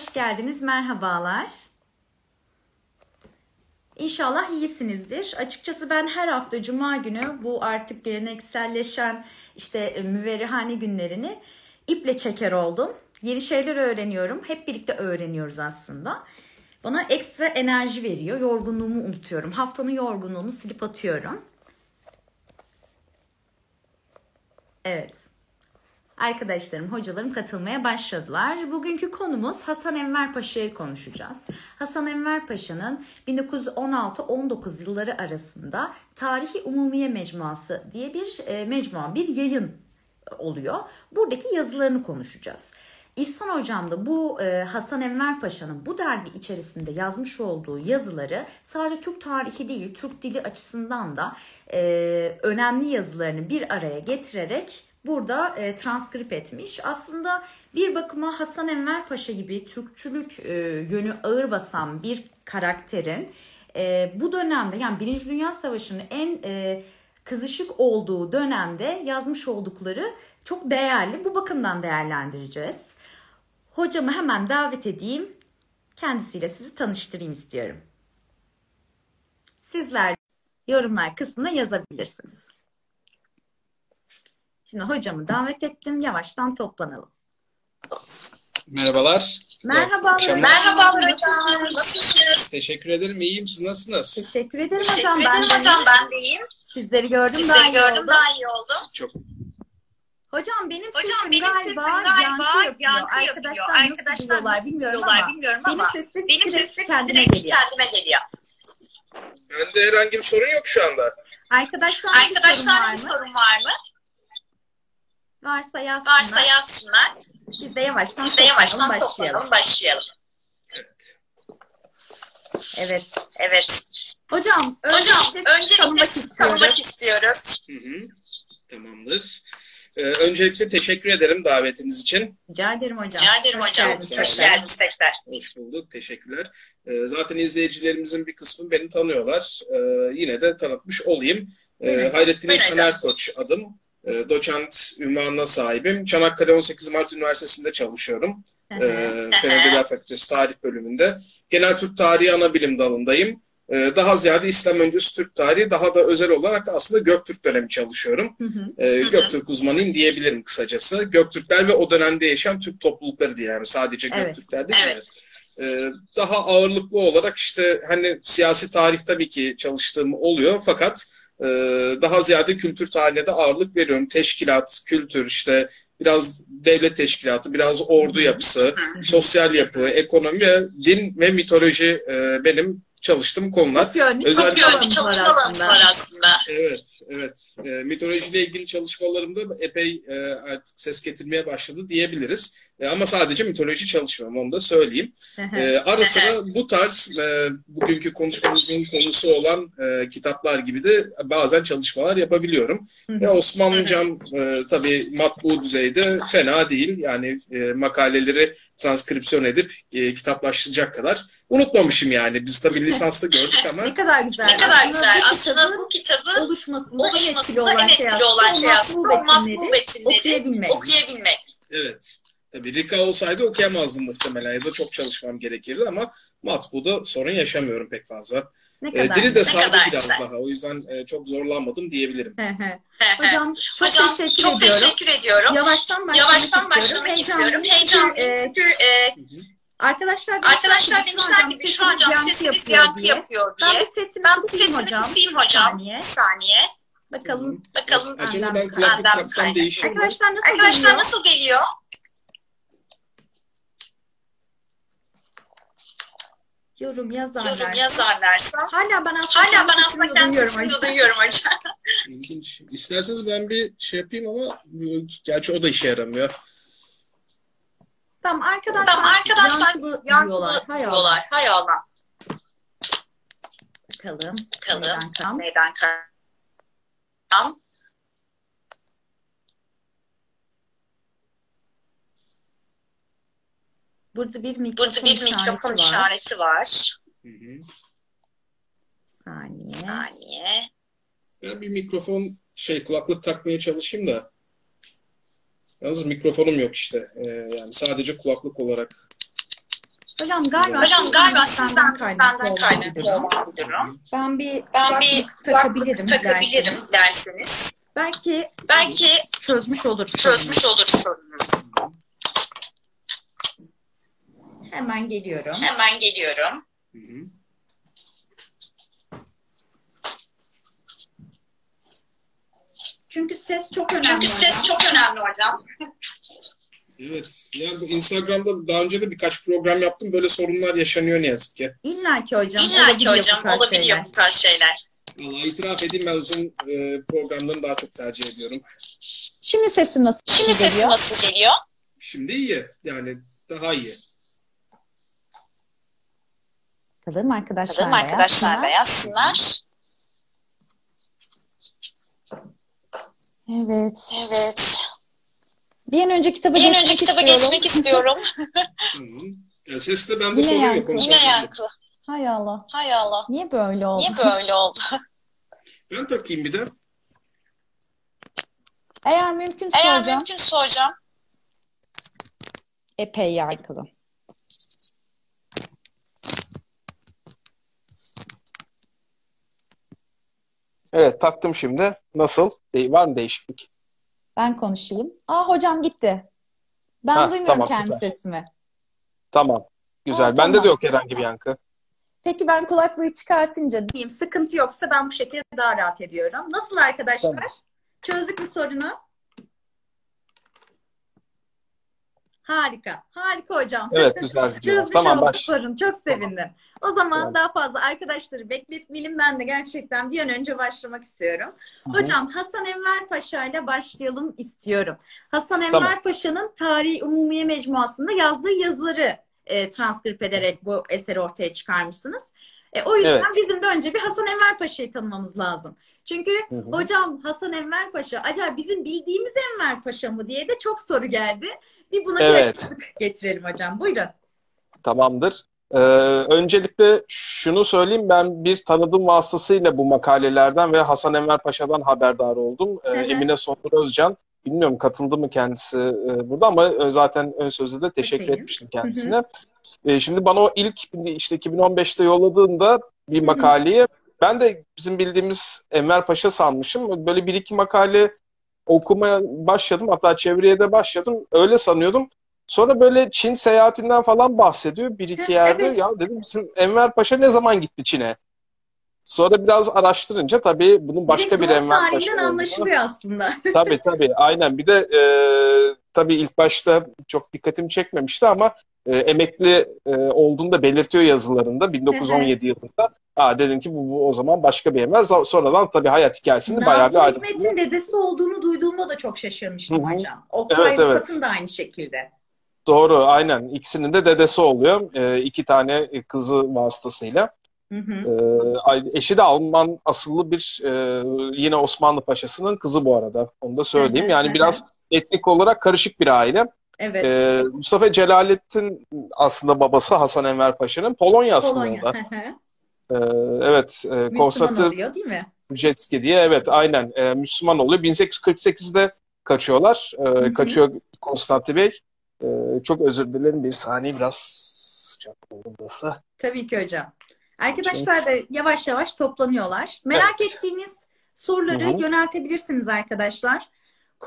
hoş geldiniz. Merhabalar. İnşallah iyisinizdir. Açıkçası ben her hafta cuma günü bu artık gelenekselleşen işte e, müverrihane günlerini iple çeker oldum. Yeni şeyler öğreniyorum. Hep birlikte öğreniyoruz aslında. Bana ekstra enerji veriyor. Yorgunluğumu unutuyorum. Haftanın yorgunluğunu silip atıyorum. Evet. Arkadaşlarım, hocalarım katılmaya başladılar. Bugünkü konumuz Hasan Enver Paşa'yı konuşacağız. Hasan Enver Paşa'nın 1916-19 yılları arasında Tarihi Umumiye Mecmuası diye bir e, mecmua, bir yayın oluyor. Buradaki yazılarını konuşacağız. İhsan Hocam da bu e, Hasan Enver Paşa'nın bu dergi içerisinde yazmış olduğu yazıları sadece Türk tarihi değil, Türk dili açısından da e, önemli yazılarını bir araya getirerek burada e, transkrip etmiş. Aslında bir bakıma Hasan Enver Paşa gibi Türkçülük e, yönü ağır basan bir karakterin e, bu dönemde yani Birinci Dünya Savaşı'nın en e, kızışık olduğu dönemde yazmış oldukları çok değerli. Bu bakımdan değerlendireceğiz. Hocamı hemen davet edeyim. Kendisiyle sizi tanıştırayım istiyorum. Sizler yorumlar kısmına yazabilirsiniz. Şimdi hocamı davet ettim. Yavaştan toplanalım. Merhabalar. Merhabalar. Merhabalar hocam. Nasılsınız? Teşekkür ederim. İyiyim. Siz nasılsınız? Teşekkür ederim Teşekkür hocam. ederim Ben de hocam. Ben de iyiyim. sizleri gördüm. daha Sizleri iyi gördüm oldu. daha iyi oldu. Çok Hocam benim Hocam sesim benim sesim galiba, galiba yankı yapıyor. yankı yapıyor. Arkadaşlar, Arkadaşlar nasıl duyuyorlar bilmiyorum ama bilmiyorum benim ama sesim benim direkt sesim kendime direkt geliyor. kendime geliyor. bende herhangi bir sorun yok şu anda. Arkadaşlar, bir sorun Arkadaşlar var bir mı? sorun var mı? Varsa yazsınlar. Varsa yazsınlar. Biz de yavaştan Biz de yavaştan başlayalım. başlayalım. Evet. Evet. Evet. Hocam, Hocam öncelikle tanımak istiyoruz. tanımak istiyoruz. Hı hı. Tamamdır. Ee, öncelikle teşekkür ederim davetiniz için. Rica ederim hocam. Rica ederim Hoş hocam. geldiniz Hoş geldiniz tekrar. Hoş bulduk. Teşekkürler. Ee, zaten izleyicilerimizin bir kısmı beni tanıyorlar. Ee, yine de tanıtmış olayım. Ee, Evet. Hayrettin İhsan. Erkoç adım. Ee, doçent ünvanına sahibim. Çanakkale 18 Mart Üniversitesi'nde çalışıyorum. Hı Ee, hı. Fen Edebiyat Fakültesi Tarih Bölümünde. Genel Türk Tarihi ana bilim dalındayım. Ee, daha ziyade İslam öncesi Türk tarihi, daha da özel olarak da aslında Göktürk dönemi çalışıyorum. Hı hı. Ee, hı. Göktürk uzmanıyım diyebilirim kısacası. Göktürkler ve o dönemde yaşayan Türk toplulukları diye yani sadece Evet. Göktürkler değil Evet. de. Ee, daha ağırlıklı olarak işte hani siyasi tarih tabii ki çalıştığım oluyor fakat e, daha ziyade kültür tarihine de ağırlık veriyorum. Teşkilat, kültür işte biraz devlet teşkilatı, biraz ordu yapısı, sosyal yapı, ekonomi, ve din ve mitoloji e, benim çalıştığım konular. Yönlü Özel- Çok yönlü çalışmalarımız var aslında. Evet, evet. E, mitolojiyle ilgili çalışmalarımda epey e, artık ses getirmeye başladı diyebiliriz. E, ama sadece mitoloji çalışmıyorum, onu da söyleyeyim. E, ara sıra bu tarz e, bugünkü konuşmamızın konusu olan e, kitaplar gibi de bazen çalışmalar yapabiliyorum. Ve Osmanlıcam e, tabii matbu düzeyde fena değil. Yani e, makaleleri transkripsiyon edip e, kitaplaştıracak kadar unutmamışım yani. Biz tabii lisanslı gördük ama Ne kadar güzel. Ne kadar güzel. Aslında bu kitabın oluşmasında, en etkili oluşmasında olan en şey etkili olan şey aslında matbu metinleri metinleri okuyabilmek. okuyabilmek. Evet. Tabii Rika olsaydı okuyamazdım muhtemelen ya da çok çalışmam gerekirdi ama matbuda sorun yaşamıyorum pek fazla. Ne E, kadar dili de kadar biraz güzel. daha. O yüzden e, çok zorlanmadım diyebilirim. Hocam, çok Hocam teşekkür çok ediyorum. teşekkür ediyorum. Yavaştan başlamak Yavaştan istiyorum. başlamak istiyorum. Heyecanlıyım çünkü, e, çünkü e, hı. arkadaşlar arkadaşlar ki, demişler bizi şu an hocam sesiniz yankı yapıyor Ben diye. bir sesimi Ben bu sesimi hocam. kısayım hocam. saniye. Bir saniye. Bakalım. Bakalım. Acaba ben kulaklık taksam mi? Arkadaşlar nasıl Arkadaşlar geliyor? nasıl geliyor? Yorum yazarlar. Yorum yazarlarsa. Hala ben aslında Hala ben aslında kendi duyuyorum duyuyorum hocam. İlginç. İsterseniz ben bir şey yapayım ama gerçi o da işe yaramıyor. Tamam arkadaşlar. Tamam arkadaşlar yankılı yankılı diyorlar. Hay Allah. Bakalım. Bakalım. Neden kam? Burada bir mikrofon, Burada bir mikrofon işareti var. işareti var. Hı hı. Saniye. Saniye. Ben bir mikrofon şey kulaklık takmaya çalışayım da. Yalnız mikrofonum yok işte. Ee, yani sadece kulaklık olarak Hocam galiba Hocam galiba sizden kaynaklı kaynaklı durum. olan bir durum. Ben bir Ben bir takabilirim, takabilirim derseniz. derseniz. Belki Belki çözmüş oluruz. çözmüş olur sorunu. Hemen geliyorum. Hemen geliyorum. Hı hı. Çünkü ses çok önemli. Çünkü ses hocam. çok önemli hocam. Evet. Yani bu Instagram'da daha önce de birkaç program yaptım. Böyle sorunlar yaşanıyor ne yazık ki. İlla ki hocam. İlla ki hocam olabiliyor şeyler. bu tarz şeyler. Vallahi itiraf edeyim ben uzun e, programları daha çok tercih ediyorum. Şimdi sesim nasıl Şimdi geliyor? sesim nasıl geliyor? Şimdi iyi. Yani daha iyi. Bakalım arkadaşlar Bakalım da arkadaşlar da yazsınlar. yazsınlar. Evet. Evet. Bir an önce kitaba Bir geçmek önce kitaba istiyorum. geçmek istiyorum. Tamam. Yani seste bende Yine sorun yankı. Yine yankı. Hay Allah. Hay Allah. Niye böyle oldu? Niye böyle oldu? Ben takayım bir de. Eğer mümkünse Eğer hocam. mümkünse hocam. Epey yankılı. Evet taktım şimdi. Nasıl? De- var mı değişiklik? Ben konuşayım. Aa hocam gitti. Ben Ha, duymuyorum tamam, kendi süper. sesimi. Tamam. Güzel. Aa, Bende tamam. de yok herhangi bir yankı. Peki ben kulaklığı çıkartınca diyeyim sıkıntı yoksa ben bu şekilde daha rahat ediyorum. Nasıl arkadaşlar? Tamam. Çözdük mü sorunu? Harika. Harika hocam. Evet düzeldi. biraz. Çözmüş Tamam olduk baş. sorun. Çok sevindim. O zaman Tamam. daha fazla arkadaşları bekletmeyelim. Ben de gerçekten bir an önce başlamak istiyorum. Hı hı. Hocam Hasan Enver Paşa ile başlayalım istiyorum. Hasan Enver Tamam. Paşa'nın Tarihi Umumiye Mecmuası'nda yazdığı yazıları e, transkrip ederek bu eseri ortaya çıkarmışsınız. E, o yüzden Evet. bizim de önce bir Hasan Enver Paşa'yı tanımamız lazım. Çünkü Hı hı. hocam Hasan Enver Paşa acaba bizim bildiğimiz Enver Paşa mı diye de çok soru geldi. Bir buna Evet. getirelim hocam. Buyurun. Tamamdır. Ee, öncelikle şunu söyleyeyim ben bir tanıdığım vasıtasıyla bu makalelerden ve Hasan Enver Paşa'dan haberdar oldum. Ee, Hı hı. Emine Sondur Özcan bilmiyorum katıldı mı kendisi e, burada ama e, zaten ön sözde de teşekkür Bakayım. etmiştim kendisine. Ee, şimdi bana o ilk işte 2015'te yolladığında bir makaleyi ben de bizim bildiğimiz Enver Paşa sanmışım. Böyle bir iki makale okumaya başladım. Hatta çevireye de başladım. Öyle sanıyordum. Sonra böyle Çin seyahatinden falan bahsediyor bir iki yerde. evet. Ya dedim bizim Enver Paşa ne zaman gitti Çin'e? Sonra biraz araştırınca tabii bunun başka bir doğum Enver Paşa olduğunu. anlaşılıyor aslında. Tabii tabii aynen. Bir de e, tabii ilk başta çok dikkatimi çekmemişti ama e, emekli e, olduğunu da belirtiyor yazılarında 1917 yılında. Aa, dedim ki bu, bu o zaman başka bir Enver. Sonradan tabii hayat hikayesini bayağı bir Nazım ayrıntılı. Hikmet'in dedesi olduğunu duyduğumda da çok şaşırmıştım Hı hı. hocam. Oktay Evet, evet. Rıfat'ın da aynı şekilde. Doğru, aynen. İkisinin de dedesi oluyor. E, iki tane kızı vasıtasıyla. Hı hı. E, eşi de Alman asıllı bir e, yine Osmanlı Paşası'nın kızı bu arada. Onu da söyleyeyim. Yani biraz etnik olarak karışık bir aile. Evet. E, Mustafa Celalettin aslında babası Hasan Enver Paşa'nın Polonya asıllı Polonya. o da. Hı hı. E, evet, e, Müslüman Konstantin oluyor değil mi? Jetski diye evet aynen e, Müslüman oluyor. 1848'de kaçıyorlar. E, hı. Kaçıyor Konstantin Bey. E, çok özür dilerim bir saniye biraz sıcak oldu burası. Tabii ki hocam. Arkadaşlar da yavaş yavaş toplanıyorlar. Merak Evet. ettiğiniz soruları Hı hı. yöneltebilirsiniz arkadaşlar.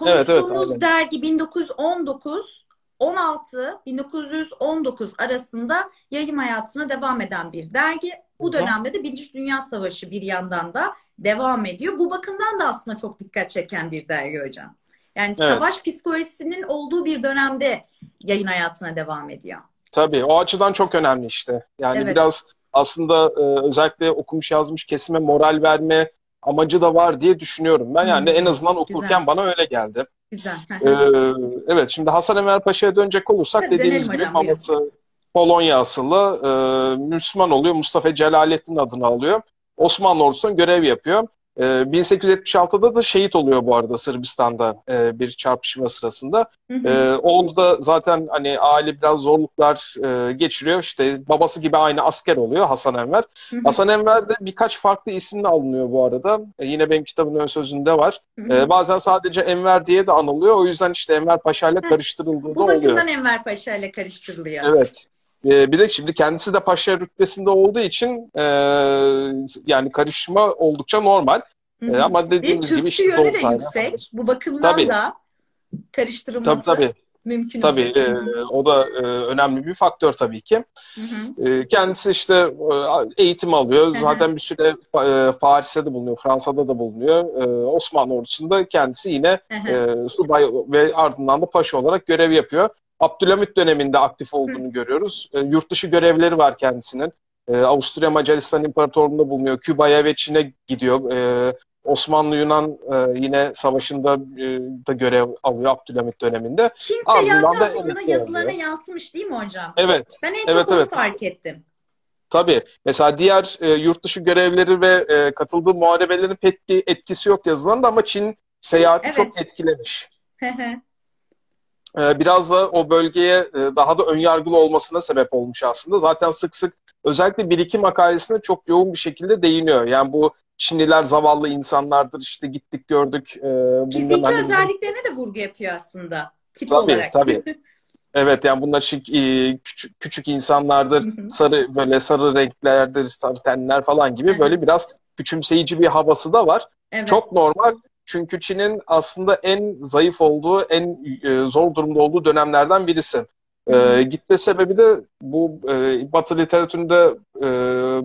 Evet, evet, Konuştuğumuz aynen. dergi 1919 16 1919 arasında yayım hayatına devam eden bir dergi. Bu dönemde de Birinci Dünya Savaşı bir yandan da devam ediyor. Bu bakımdan da aslında çok dikkat çeken bir dergi hocam. Yani Evet. savaş psikolojisinin olduğu bir dönemde yayın hayatına devam ediyor. Tabii o açıdan çok önemli işte. Yani Evet. biraz aslında e, özellikle okumuş yazmış kesime moral verme amacı da var diye düşünüyorum ben. Yani Hmm, en azından okurken güzel. bana öyle geldi. Güzel. Ee, evet şimdi Hasan Enver Paşa'ya dönecek olursak Hadi dediğimiz gibi hocam, babası Polonya asıllı e, Müslüman oluyor. Mustafa Celalettin adını alıyor. Osmanlı ordusunda görev yapıyor. E, 1876'da da şehit oluyor bu arada Sırbistan'da e, bir çarpışma sırasında. Hı hı. E, oğlu da zaten hani aile biraz zorluklar e, geçiriyor. İşte babası gibi aynı asker oluyor Hasan Enver. Hı hı. Hasan Enver de birkaç farklı isimle alınıyor bu arada. E, yine benim kitabın ön sözünde var. Hı. Ee, bazen sadece Enver diye de anılıyor. O yüzden işte Enver Paşa ile karıştırıldığı da Bu oluyor. bakımdan Enver Paşa ile karıştırılıyor. Evet. E, bir de şimdi kendisi de paşa rütbesinde olduğu için e, yani karışma oldukça normal. Hı E, hı. ama dediğimiz gibi Türkçü işte yönü de Doğu yüksek. Bu bakımdan Tabii. da karıştırılması Tabii tabii. mümkün Tabii e, o da e, önemli bir faktör tabii ki. Hı hı. E, kendisi işte e, eğitim alıyor. hı. Zaten bir süre e, Paris'te de bulunuyor, Fransa'da da bulunuyor. E, Osmanlı ordusunda kendisi yine Hı hı. e, subay ve ardından da paşa olarak görev yapıyor. Abdülhamit döneminde aktif olduğunu görüyoruz. E, yurt dışı görevleri var kendisinin. E, Avusturya Macaristan İmparatorluğu'nda bulunuyor. Küba'ya ve Çin'e gidiyor. E, Osmanlı-Yunan e, yine savaşında e, da görev alıyor Abdülhamit döneminde. Çin seyahati da aslında yazılarına oluyor. yansımış değil mi hocam? Evet. Ben en Evet, çok evet. fark ettim. Tabii. Mesela diğer e, yurt dışı görevleri ve e, katıldığı muharebelerin pek bir etkisi yok yazılan da ama Çin seyahati Evet. çok etkilemiş. Hı hı. E, biraz da o bölgeye e, daha da önyargılı olmasına sebep olmuş aslında. Zaten sık sık özellikle bir iki makalesinde çok yoğun bir şekilde değiniyor. Yani bu Çinliler zavallı insanlardır işte gittik gördük. E, Fiziki hani bizim- özelliklerine de vurgu yapıyor aslında tip Tabii, olarak. tabii. Evet yani bunlar şık, e, küçük, küçük insanlardır. Hı hı. Sarı böyle sarı renklerdir, sarı tenler falan gibi böyle biraz küçümseyici bir havası da var. Evet. Çok normal. Çünkü Çin'in aslında en zayıf olduğu, en e, zor durumda olduğu dönemlerden birisi. E, gitme sebebi de bu e, Batı literatüründe e,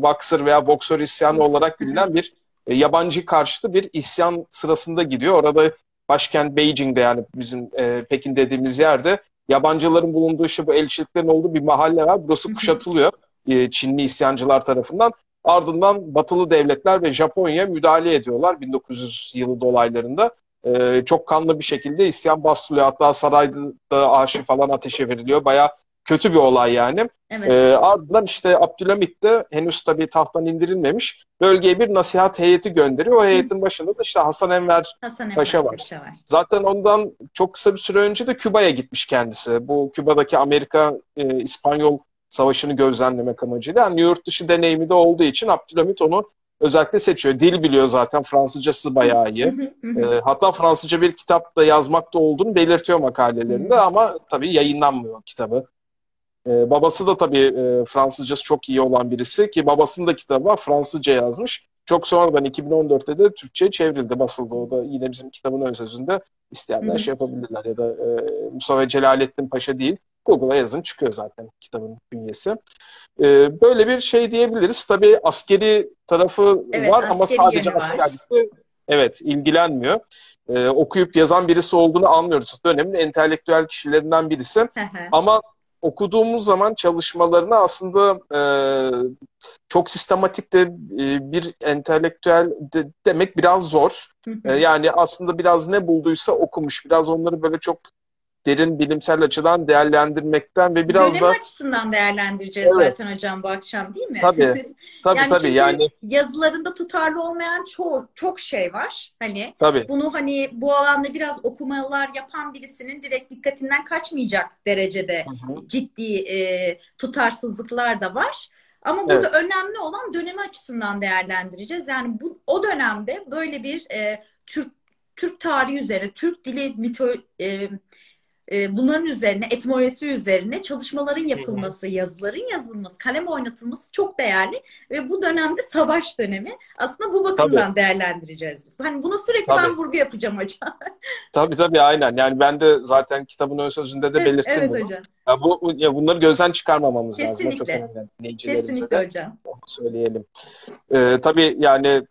boxer veya boksör isyanı olarak bilinen bir e, yabancı karşıtı bir isyan sırasında gidiyor. Orada başkent Beijing'de yani bizim e, Pekin dediğimiz yerde yabancıların bulunduğu işte bu elçiliklerin olduğu bir mahalle var. Burası kuşatılıyor e, Çinli isyancılar tarafından. Ardından batılı devletler ve Japonya müdahale ediyorlar 1900 yılı dolaylarında. E, çok kanlı bir şekilde isyan bastırılıyor. Hatta sarayda aşı falan ateşe veriliyor. Baya kötü bir olay yani. Evet. E, ardından işte Abdülhamit de henüz tabii tahttan indirilmemiş. Bölgeye bir nasihat heyeti gönderiyor. O heyetin başında da işte Hasan Enver Hasan Emre Paşa var. Paşa var. Zaten ondan çok kısa bir süre önce de Küba'ya gitmiş kendisi. Bu Küba'daki Amerika e, İspanyol Savaşı'nı gözlemlemek amacıyla. Yani yurt dışı deneyimi de olduğu için Abdülhamit onu özellikle seçiyor. Dil biliyor zaten. Fransızcası bayağı iyi. E, hatta Fransızca bir kitap da yazmakta olduğunu belirtiyor makalelerinde ama tabii yayınlanmıyor kitabı. E, babası da tabii e, Fransızcası çok iyi olan birisi ki babasının da kitabı var. Fransızca yazmış. Çok sonradan 2014'te de Türkçe'ye çevrildi, basıldı. O da yine bizim kitabın ön sözünde isteyenler şey yapabilirler ya da e, Mustafa Celalettin Paşa değil. Google'a yazın çıkıyor zaten kitabın bünyesi. E, böyle bir şey diyebiliriz. Tabii askeri tarafı Evet, var ama askeri sadece yönü var. askerlikle evet ilgilenmiyor. E, okuyup yazan birisi olduğunu anlıyoruz. Dönemin entelektüel kişilerinden birisi. Ama okuduğumuz zaman çalışmalarını aslında e, çok sistematik de e, bir entelektüel de, demek biraz zor. Hı E, yani aslında biraz ne bulduysa okumuş. Biraz onları böyle çok derin bilimsel açıdan değerlendirmekten ve biraz Dönem da açısından değerlendireceğiz Evet. zaten hocam bu akşam değil mi? Tabii, tabii yani tabii yani yazılarında tutarlı olmayan çok çok şey var. Hani tabii bunu hani bu alanda biraz okumalar yapan birisinin direkt dikkatinden kaçmayacak derecede Hı hı. ciddi e, tutarsızlıklar da var. Ama burada Evet. önemli olan dönemi açısından değerlendireceğiz. Yani bu o dönemde böyle bir e, Türk Türk tarihi üzerine, Türk dili mito e, e, bunların üzerine, etimolojisi üzerine çalışmaların yapılması, yazıların yazılması, kalem oynatılması çok değerli ve bu dönemde savaş dönemi. Aslında bu bakımdan değerlendireceğiz biz. Hani bunu sürekli Tabii. ben vurgu yapacağım hocam. tabii tabii aynen. Yani ben de zaten kitabın ön sözünde de belirttim evet bunu. hocam. Ya bu ya bunları gözden çıkarmamamız lazım. O çok Kesinlikle. önemli. De. Kesinlikle hocam. Onu söyleyelim. Ee, tabii yani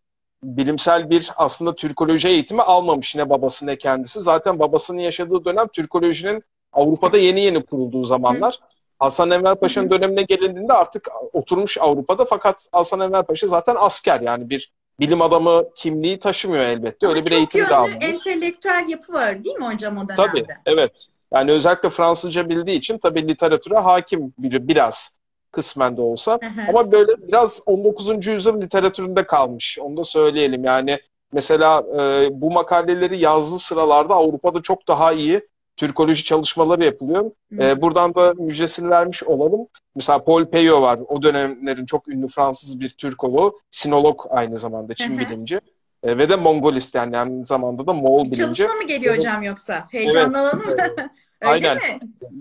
bilimsel bir aslında Türkoloji eğitimi almamış ne babası ne kendisi. Zaten babasının yaşadığı dönem Türkolojinin Avrupa'da yeni yeni kurulduğu zamanlar. Hasan Enver Paşa'nın Hı hı. dönemine gelindiğinde artık oturmuş Avrupa'da fakat Hasan Enver Paşa zaten asker yani bir bilim adamı kimliği taşımıyor elbette. Öyle Ama bir çok eğitim de almamış. entelektüel yapı var değil mi hocam o dönemde? Tabii, evet. Yani özellikle Fransızca bildiği için tabii literatüre hakim biri biraz kısmen de olsa. Hı hı. Ama böyle biraz 19. yüzyıl literatüründe kalmış. Onu da söyleyelim. Yani mesela e, bu makaleleri yazdığı sıralarda Avrupa'da çok daha iyi Türkoloji çalışmaları yapılıyor. Hı. E, buradan da müjdesini vermiş olalım. Mesela Paul Peyo var. O dönemlerin çok ünlü Fransız bir Türkoloğu. Sinolog aynı zamanda Çin Hı hı. bilimci. E, ve de Mongolist yani aynı zamanda da Moğol bilimci. çalışma mı geliyor Evet. hocam yoksa? Heyecanlanalım mı? Öyle Aynen. mi?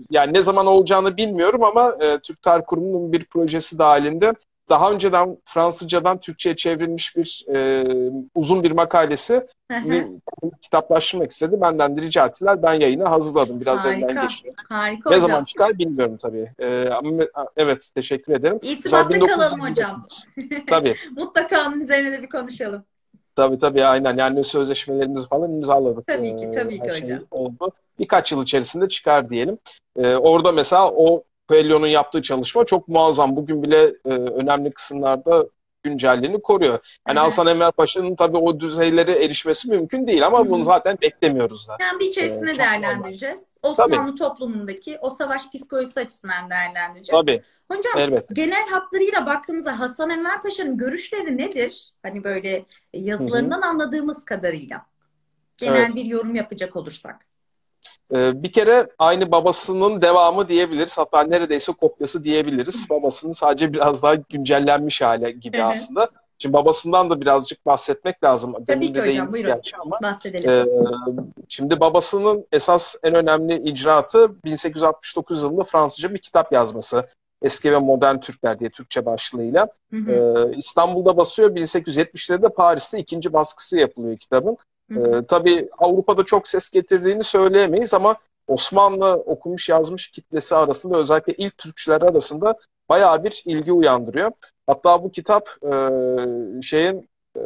yani ne zaman olacağını bilmiyorum ama e, Türk Tarih Kurumu'nun bir projesi dahilinde daha önceden Fransızcadan Türkçe'ye çevrilmiş bir e, uzun bir makalesi kitaplaştırmak istedi. Benden de rica ettiler. Ben yayını hazırladım. Biraz Harika. elden geçti. Harika Ne hocam. zaman çıkar bilmiyorum tabii. E, ama evet teşekkür ederim. İrtibatta Güzel, kalalım 1929. hocam. Tabii. Mutlaka onun üzerine de bir konuşalım. Tabii tabii aynen. Yani sözleşmelerimizi falan imzaladık. Tabii ki, Ee, tabii ki her şey hocam. oldu. Birkaç yıl içerisinde çıkar diyelim. Ee, orada mesela o Coelho'nun yaptığı çalışma çok muazzam. Bugün bile e, önemli kısımlarda güncelliğini koruyor. Yani. Hasan Enver Paşa'nın tabii o düzeylere erişmesi mümkün değil ama Hı hı. bunu zaten beklemiyoruz da. Kendi içerisinde Ee, değerlendireceğiz. Osmanlı toplumundaki o savaş psikolojisi açısından değerlendireceğiz. Tabii, Hocam elbette. genel hatlarıyla baktığımızda Hasan Enver Paşa'nın görüşleri nedir? Hani böyle yazılarından anladığımız kadarıyla. Genel Evet. bir yorum yapacak olursak. Ee, bir kere aynı babasının devamı diyebiliriz. Hatta neredeyse kopyası diyebiliriz. Babasının sadece biraz daha güncellenmiş hali gibi aslında. Şimdi babasından da birazcık bahsetmek lazım. Demin ki de hocam, buyurun. ama. Bahsedelim. Ee, şimdi babasının esas en önemli icraatı 1869 yılında Fransızca bir kitap yazması. Eski ve Modern Türkler diye Türkçe başlığıyla. Hı hı, Ee, İstanbul'da basıyor. 1870'lerde Paris'te ikinci baskısı yapılıyor kitabın. Hı hı. Ee, tabii Avrupa'da çok ses getirdiğini söyleyemeyiz ama Osmanlı okumuş yazmış kitlesi arasında özellikle ilk Türkçüler arasında bayağı bir ilgi uyandırıyor. Hatta bu kitap e, şeyin e,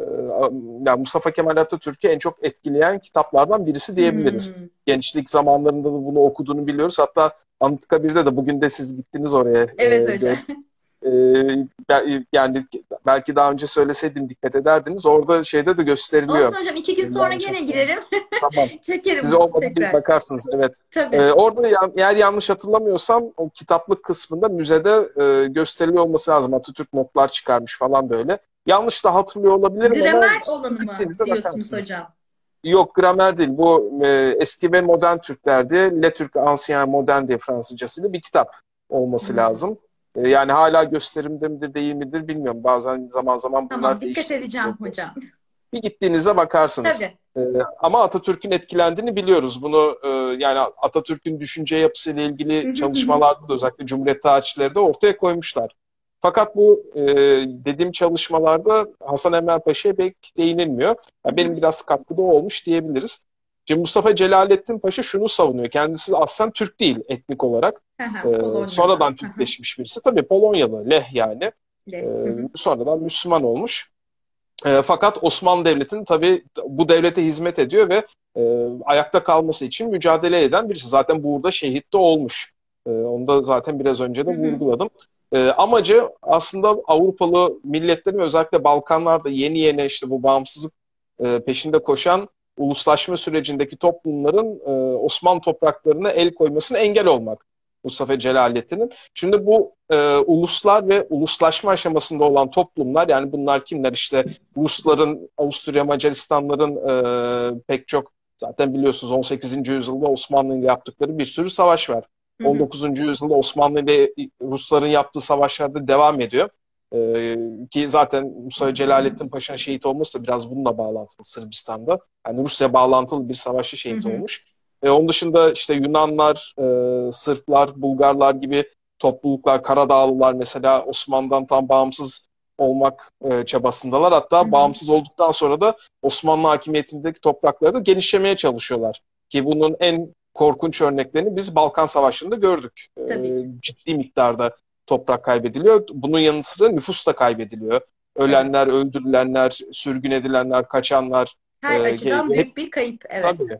yani Mustafa Kemal Atatürk'ü en çok etkileyen kitaplardan birisi diyebiliriz. Hmm. Gençlik zamanlarında da bunu okuduğunu biliyoruz. Hatta Anıtkabir'de de bugün de siz gittiniz oraya. Evet e, hocam. ee, yani belki daha önce söyleseydim dikkat ederdiniz. Orada şeyde de gösteriliyor. Olsun hocam iki gün sonra Yanlış gene giderim. Tamam. Çekerim Size olmadı bir bakarsınız. Evet. Tabii. Ee, orada yan- eğer yanlış hatırlamıyorsam o kitaplık kısmında müzede e, gösteriliyor olması lazım. Atatürk notlar çıkarmış falan böyle. Yanlış da hatırlıyor olabilirim Gramer ama olanı mı diyorsunuz bakarsınız. hocam? Yok gramer değil. Bu e, eski ve modern Türkler diye Le Türk Ancien Modern diye Fransızcasıyla bir kitap olması Hmm. lazım. E, yani hala gösterimde midir değil midir bilmiyorum. Bazen zaman zaman bunlar Tamam dikkat edeceğim hocam. Bir gittiğinizde bakarsınız. Tabii. Ee, ama Atatürk'ün etkilendiğini biliyoruz. Bunu e, yani Atatürk'ün düşünce yapısıyla ilgili çalışmalarda da özellikle Cumhuriyet tarihçileri de ortaya koymuşlar. Fakat bu e, dediğim çalışmalarda Hasan Enver Paşa'ya pek değinilmiyor. Yani benim biraz katkıda olmuş diyebiliriz. Şimdi Mustafa Celalettin Paşa şunu savunuyor. Kendisi aslen Türk değil etnik olarak. Ee, sonradan. Türkleşmiş birisi. Tabii Polonyalı, Leh yani. Ee, sonradan Müslüman olmuş. Ee, fakat Osmanlı Devleti'nin tabii bu devlete hizmet ediyor ve e, ayakta kalması için mücadele eden birisi. Zaten burada şehit de olmuş. Ee, onu da zaten biraz önce de vurguladım. Ee, amacı aslında Avrupalı milletlerin özellikle Balkanlarda yeni yeni işte bu bağımsızlık e, peşinde koşan uluslaşma sürecindeki toplumların e, Osmanlı topraklarına el koymasına engel olmak. Mustafa Celalettin'in. Şimdi bu e, uluslar ve uluslaşma aşamasında olan toplumlar yani bunlar kimler işte Rusların, Avusturya, Macaristanların e, pek çok zaten biliyorsunuz 18. yüzyılda Osmanlı ile yaptıkları bir sürü savaş var. Hı hı. 19. yüzyılda Osmanlı ile Rusların yaptığı savaşlarda devam ediyor. E, ki zaten Mustafa Celalettin Paşa'nın şehit olması biraz bununla bağlantılı Sırbistan'da. Yani Rusya bağlantılı bir savaşta şehit Hı hı. olmuş. E, onun dışında işte Yunanlar, e, Sırplar, Bulgarlar gibi topluluklar, Karadağlılar mesela Osmanlı'dan tam bağımsız olmak e, çabasındalar. Hatta Hı hı. bağımsız olduktan sonra da Osmanlı hakimiyetindeki toprakları da genişlemeye çalışıyorlar. Ki bunun en korkunç örneklerini biz Balkan Savaşı'nda gördük. E, ciddi miktarda toprak kaybediliyor. Bunun yanı sıra nüfus da kaybediliyor. Ölenler, öldürülenler, sürgün edilenler, kaçanlar. Her Ee, açıdan büyük bir kayıp. Evet. Tabii.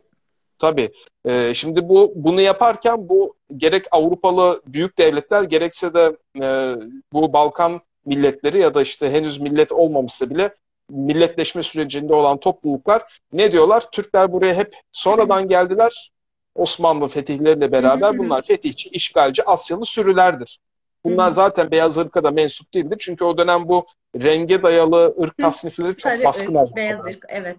Tabii. Ee, şimdi bu bunu yaparken bu gerek Avrupalı büyük devletler gerekse de e, bu Balkan milletleri ya da işte henüz millet olmamışsa bile milletleşme sürecinde olan topluluklar ne diyorlar? Türkler buraya hep sonradan geldiler. Osmanlı fetihleriyle beraber bunlar fetihçi, işgalci, Asyalı sürülerdir. Bunlar Hı zaten beyaz ırka da mensup değildir. Çünkü o dönem bu renge dayalı ırk tasnifleri çok Sarı baskın ırk, beyaz ırk. Evet.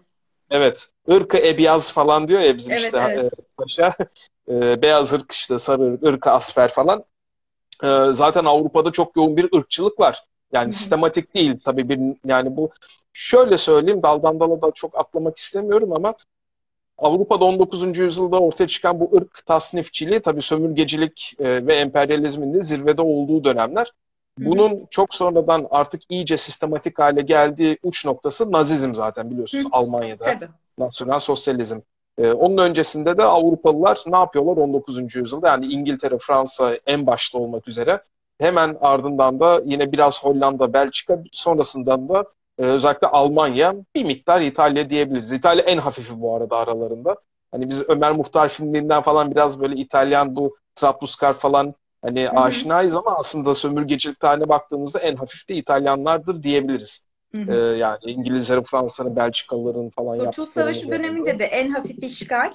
Evet. Irkı ebiyaz falan diyor ya bizim Evet, işte evet. e, paşa. E, beyaz ırk işte sarı ırk, ırkı asfer falan. E, zaten Avrupa'da çok yoğun bir ırkçılık var. Yani Hı hı. sistematik değil tabii bir yani bu şöyle söyleyeyim daldan dala da çok atlamak istemiyorum ama Avrupa'da 19. yüzyılda ortaya çıkan bu ırk tasnifçiliği tabii sömürgecilik e, ve emperyalizmin de zirvede olduğu dönemler. Bunun çok sonradan artık iyice sistematik hale geldiği uç noktası Nazizm zaten biliyorsunuz Hı. Almanya'da. Tabii. Sosyalizm. Ee, onun öncesinde de Avrupalılar ne yapıyorlar 19. yüzyılda? Yani İngiltere, Fransa en başta olmak üzere. Hemen ardından da yine biraz Hollanda, Belçika, sonrasından da e, özellikle Almanya, bir miktar İtalya diyebiliriz. İtalya en hafifi bu arada aralarında. Hani biz Ömer Muhtar filminden falan biraz böyle İtalyan bu Trablusgar falan hani Hı hı. aşinayız ama aslında sömürgecilik tarihine baktığımızda en hafif de İtalyanlardır diyebiliriz. Hı Ee, hı. yani İngilizlerin, Fransa'nın, Belçikalıların falan Kurtuluş yaptıklarını Savaşı döneminde de en hafif işgal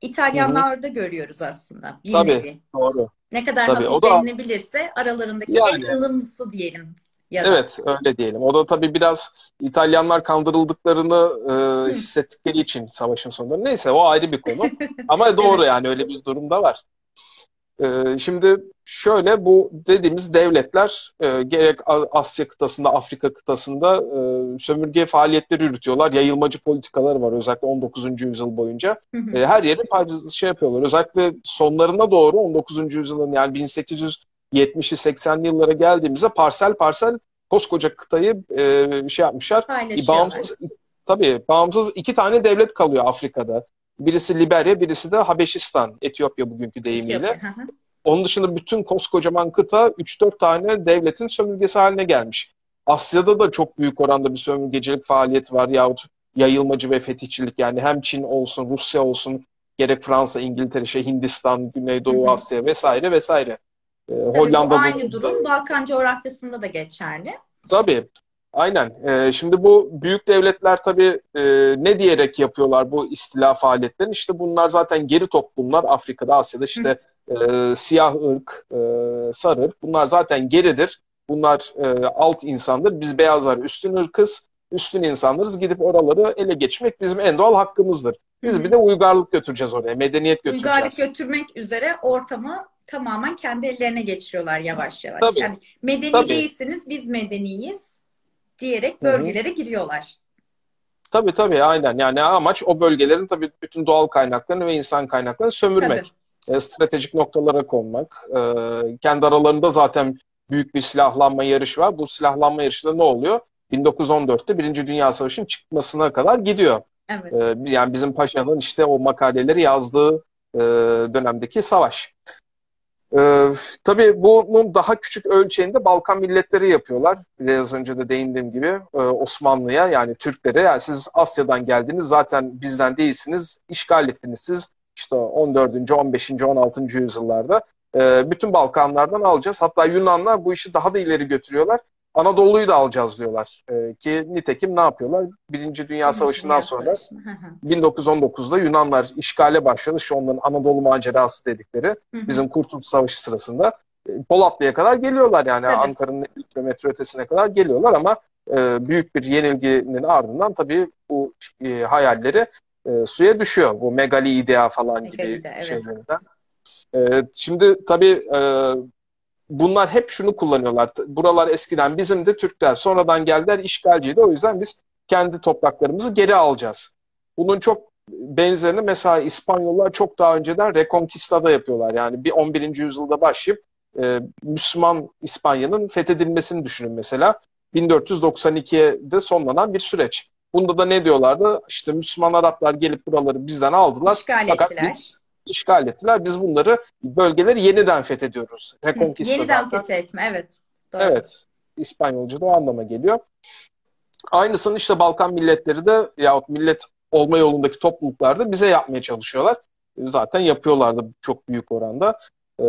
İtalyanlarda görüyoruz aslında. Bir Tabii. nevi. Doğru. Ne kadar Tabii, hafif da- denilebilirse aralarındaki Yani. en ılımlısı diyelim. Ya da. Evet, öyle diyelim. O da tabii biraz İtalyanlar kandırıldıklarını e, hissettikleri için savaşın sonunda. Neyse o ayrı bir konu. Ama doğru Evet. yani öyle bir durum da var. E, şimdi şöyle bu dediğimiz devletler e, gerek Asya kıtasında, Afrika kıtasında e, sömürge faaliyetleri yürütüyorlar. Yayılmacı politikaları var özellikle 19. yüzyıl boyunca. E, her yeri şey yapıyorlar. Özellikle sonlarına doğru 19. yüzyılın yani 1870'li 80'li yıllara geldiğimizde parsel parsel koskoca kıtayı e, şey yapmışlar. Bağımsız tabii bağımsız iki tane devlet kalıyor Afrika'da. Birisi Liberya, birisi de Habeşistan, Etiyopya bugünkü deyimiyle. Etiyopya, hı hı. Onun dışında bütün koskocaman kıta 3-4 tane devletin sömürgesi haline gelmiş. Asya'da da çok büyük oranda bir sömürgecilik faaliyeti var yahut yayılmacı ve fetihçilik yani hem Çin olsun, Rusya olsun, gerek Fransa, İngiltere, şey Hindistan, Güneydoğu. Asya vesaire vesaire. Ee, Tabii Hollanda bu aynı durum Balkan coğrafyasında da geçerli. Tabii. Aynen. Ee, şimdi bu büyük devletler tabii e, ne diyerek yapıyorlar bu istila faaliyetlerini? İşte bunlar zaten geri toplumlar Afrika'da, Asya'da işte e, siyah ırk, e, sarı ırk. Bunlar zaten geridir. Bunlar e, alt insandır. Biz beyazlar üstün ırkız, üstün insanlarız. Gidip oraları ele geçmek bizim en doğal hakkımızdır. Biz Hı bir de uygarlık götüreceğiz oraya, medeniyet Uygarlık götüreceğiz. götürmek üzere ortamı tamamen kendi ellerine geçiriyorlar yavaş yavaş. Tabii. Yani medeni Tabii. değilsiniz, biz medeniyiz diyerek bölgelere giriyorlar. Tabii tabii aynen. Yani amaç o bölgelerin tabii bütün doğal kaynaklarını ve insan kaynaklarını sömürmek. Tabii. e, stratejik noktalara konmak. E, kendi aralarında zaten büyük bir silahlanma yarışı var. Bu silahlanma yarışı da ne oluyor? 1914'te Birinci Dünya Savaşı'nın çıkmasına kadar gidiyor. Evet. E, yani bizim paşanın işte o makaleleri yazdığı e, dönemdeki savaş. E, tabii bunun daha küçük ölçeğinde Balkan milletleri yapıyorlar. Biraz önce de değindiğim gibi e, Osmanlı'ya yani Türklere yani siz Asya'dan geldiniz zaten bizden değilsiniz işgal ettiniz siz işte 14. 15. 16. yüzyıllarda e, bütün Balkanlardan alacağız. Hatta Yunanlar bu işi daha da ileri götürüyorlar. Anadolu'yu da alacağız diyorlar. E, ki nitekim ne yapıyorlar? Birinci Dünya Savaşı'ndan sonra Savaşı'nı. Hı hı. 1919'da Yunanlar işgale başladı. Şu onların Anadolu macerası dedikleri bizim Kurtuluş Savaşı sırasında e, Polatlı'ya kadar geliyorlar yani Tabii. Ankara'nın 50 kilometre ötesine kadar geliyorlar ama e, büyük bir yenilginin ardından tabii bu e, hayalleri e, suya düşüyor. Bu megali idea falan gibi Megalide, evet. şeylerden. E, şimdi tabii e, bunlar hep şunu kullanıyorlar. Buralar eskiden bizim de Türkler. Sonradan geldiler işgalciydi. O yüzden biz kendi topraklarımızı geri alacağız. Bunun çok benzerini mesela İspanyollar çok daha önceden Reconquista'da yapıyorlar. Yani bir 11. yüzyılda başlayıp e, Müslüman İspanya'nın fethedilmesini düşünün mesela. 1492'de sonlanan bir süreç. Bunda da ne diyorlardı? İşte Müslüman Araplar gelip buraları bizden aldılar. İşgal Fakat ettiler. biz işgal ettiler. Biz bunları bölgeleri yeniden fethediyoruz. Reconquista Yeniden zaten. fethetme evet. Doğru. Evet. İspanyolca da o anlama geliyor. Aynısını işte Balkan milletleri de yahut millet olma yolundaki topluluklarda bize yapmaya çalışıyorlar. Zaten yapıyorlardı çok büyük oranda. Ee,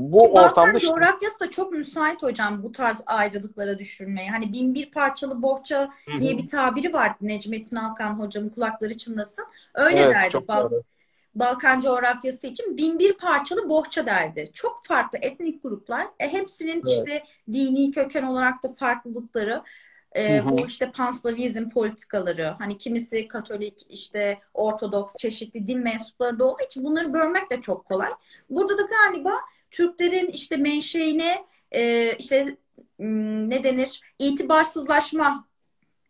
bu Balkan ortamda işte coğrafyası da çok müsait hocam bu tarz ayrılıklara düşürmeye. Hani bin bir parçalı bohça diye bir tabiri var Necmettin Alkan hocamın kulakları çınlasın. Öyle Evet, derdi. Bal- doğru. Balkan coğrafyası için bin bir parçalı bohça derdi. Çok farklı etnik gruplar. E, hepsinin Evet. işte dini köken olarak da farklılıkları. E, bu işte panslavizm politikaları. Hani kimisi Katolik, işte Ortodoks, çeşitli din mensupları da olduğu için bunları bölmek de çok kolay. Burada da galiba Türklerin işte menşeine e, işte ne denir? İtibarsızlaşma,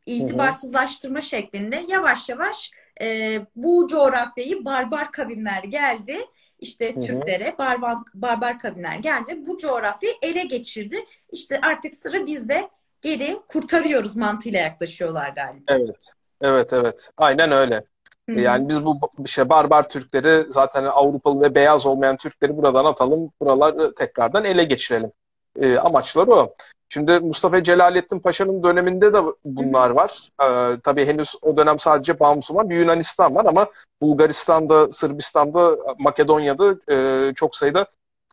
itibarsızlaştırma şeklinde yavaş yavaş e, bu coğrafyayı barbar kavimler geldi. İşte Hı hı. Türklere barbar, barbar kavimler geldi ve bu coğrafyayı ele geçirdi. İşte artık sıra bizde geri kurtarıyoruz mantığıyla yaklaşıyorlar galiba. Evet. Evet, evet. Aynen öyle. Hı hı. Yani biz bu işte barbar Türkleri zaten Avrupalı ve beyaz olmayan Türkleri buradan atalım, buraları tekrardan ele geçirelim. Ee, amaçları o. Şimdi Mustafa Celalettin Paşa'nın döneminde de bunlar var. Ee, tabii henüz o dönem sadece bağımsız olan bir Yunanistan var ama Bulgaristan'da, Sırbistan'da, Makedonya'da e, çok sayıda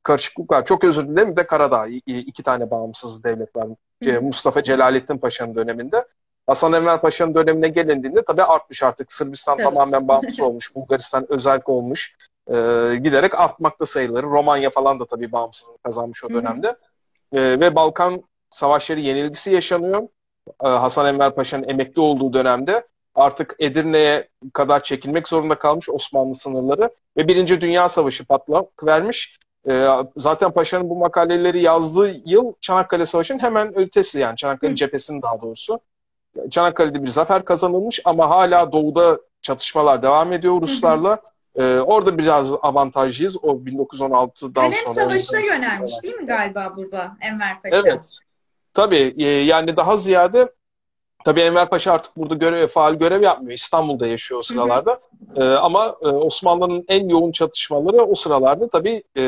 karışıklık var. Çok özür dilerim bir de Karadağ. İki tane bağımsız devlet var. Hı. E, Mustafa Celalettin Paşa'nın döneminde. Hasan Enver Paşa'nın dönemine gelindiğinde tabii artmış artık. Sırbistan Tabii. tamamen bağımsız olmuş. Bulgaristan özerk olmuş. Ee, giderek artmakta sayıları. Romanya falan da tabii bağımsızlık kazanmış o hı. dönemde. Ee, ve Balkan savaşları yenilgisi yaşanıyor. Ee, Hasan Enver Paşa'nın emekli olduğu dönemde artık Edirne'ye kadar çekilmek zorunda kalmış Osmanlı sınırları ve Birinci Dünya Savaşı patlak vermiş. Ee, zaten Paşa'nın bu makaleleri yazdığı yıl Çanakkale Savaşı'nın hemen ötesi yani Çanakkale Hı. cephesinin daha doğrusu. Çanakkale'de bir zafer kazanılmış ama hala doğuda çatışmalar devam ediyor Ruslarla. Ee, orada biraz avantajlıyız. O 1916'dan Kalem sonra. Savaşı'na 1918'den yönelmiş sonra. değil mi galiba burada Enver Paşa? Evet. Tabii e, yani daha ziyade tabii Enver Paşa artık burada görev, faal görev yapmıyor. İstanbul'da yaşıyor o sıralarda. E, ama e, Osmanlı'nın en yoğun çatışmaları o sıralarda tabii e,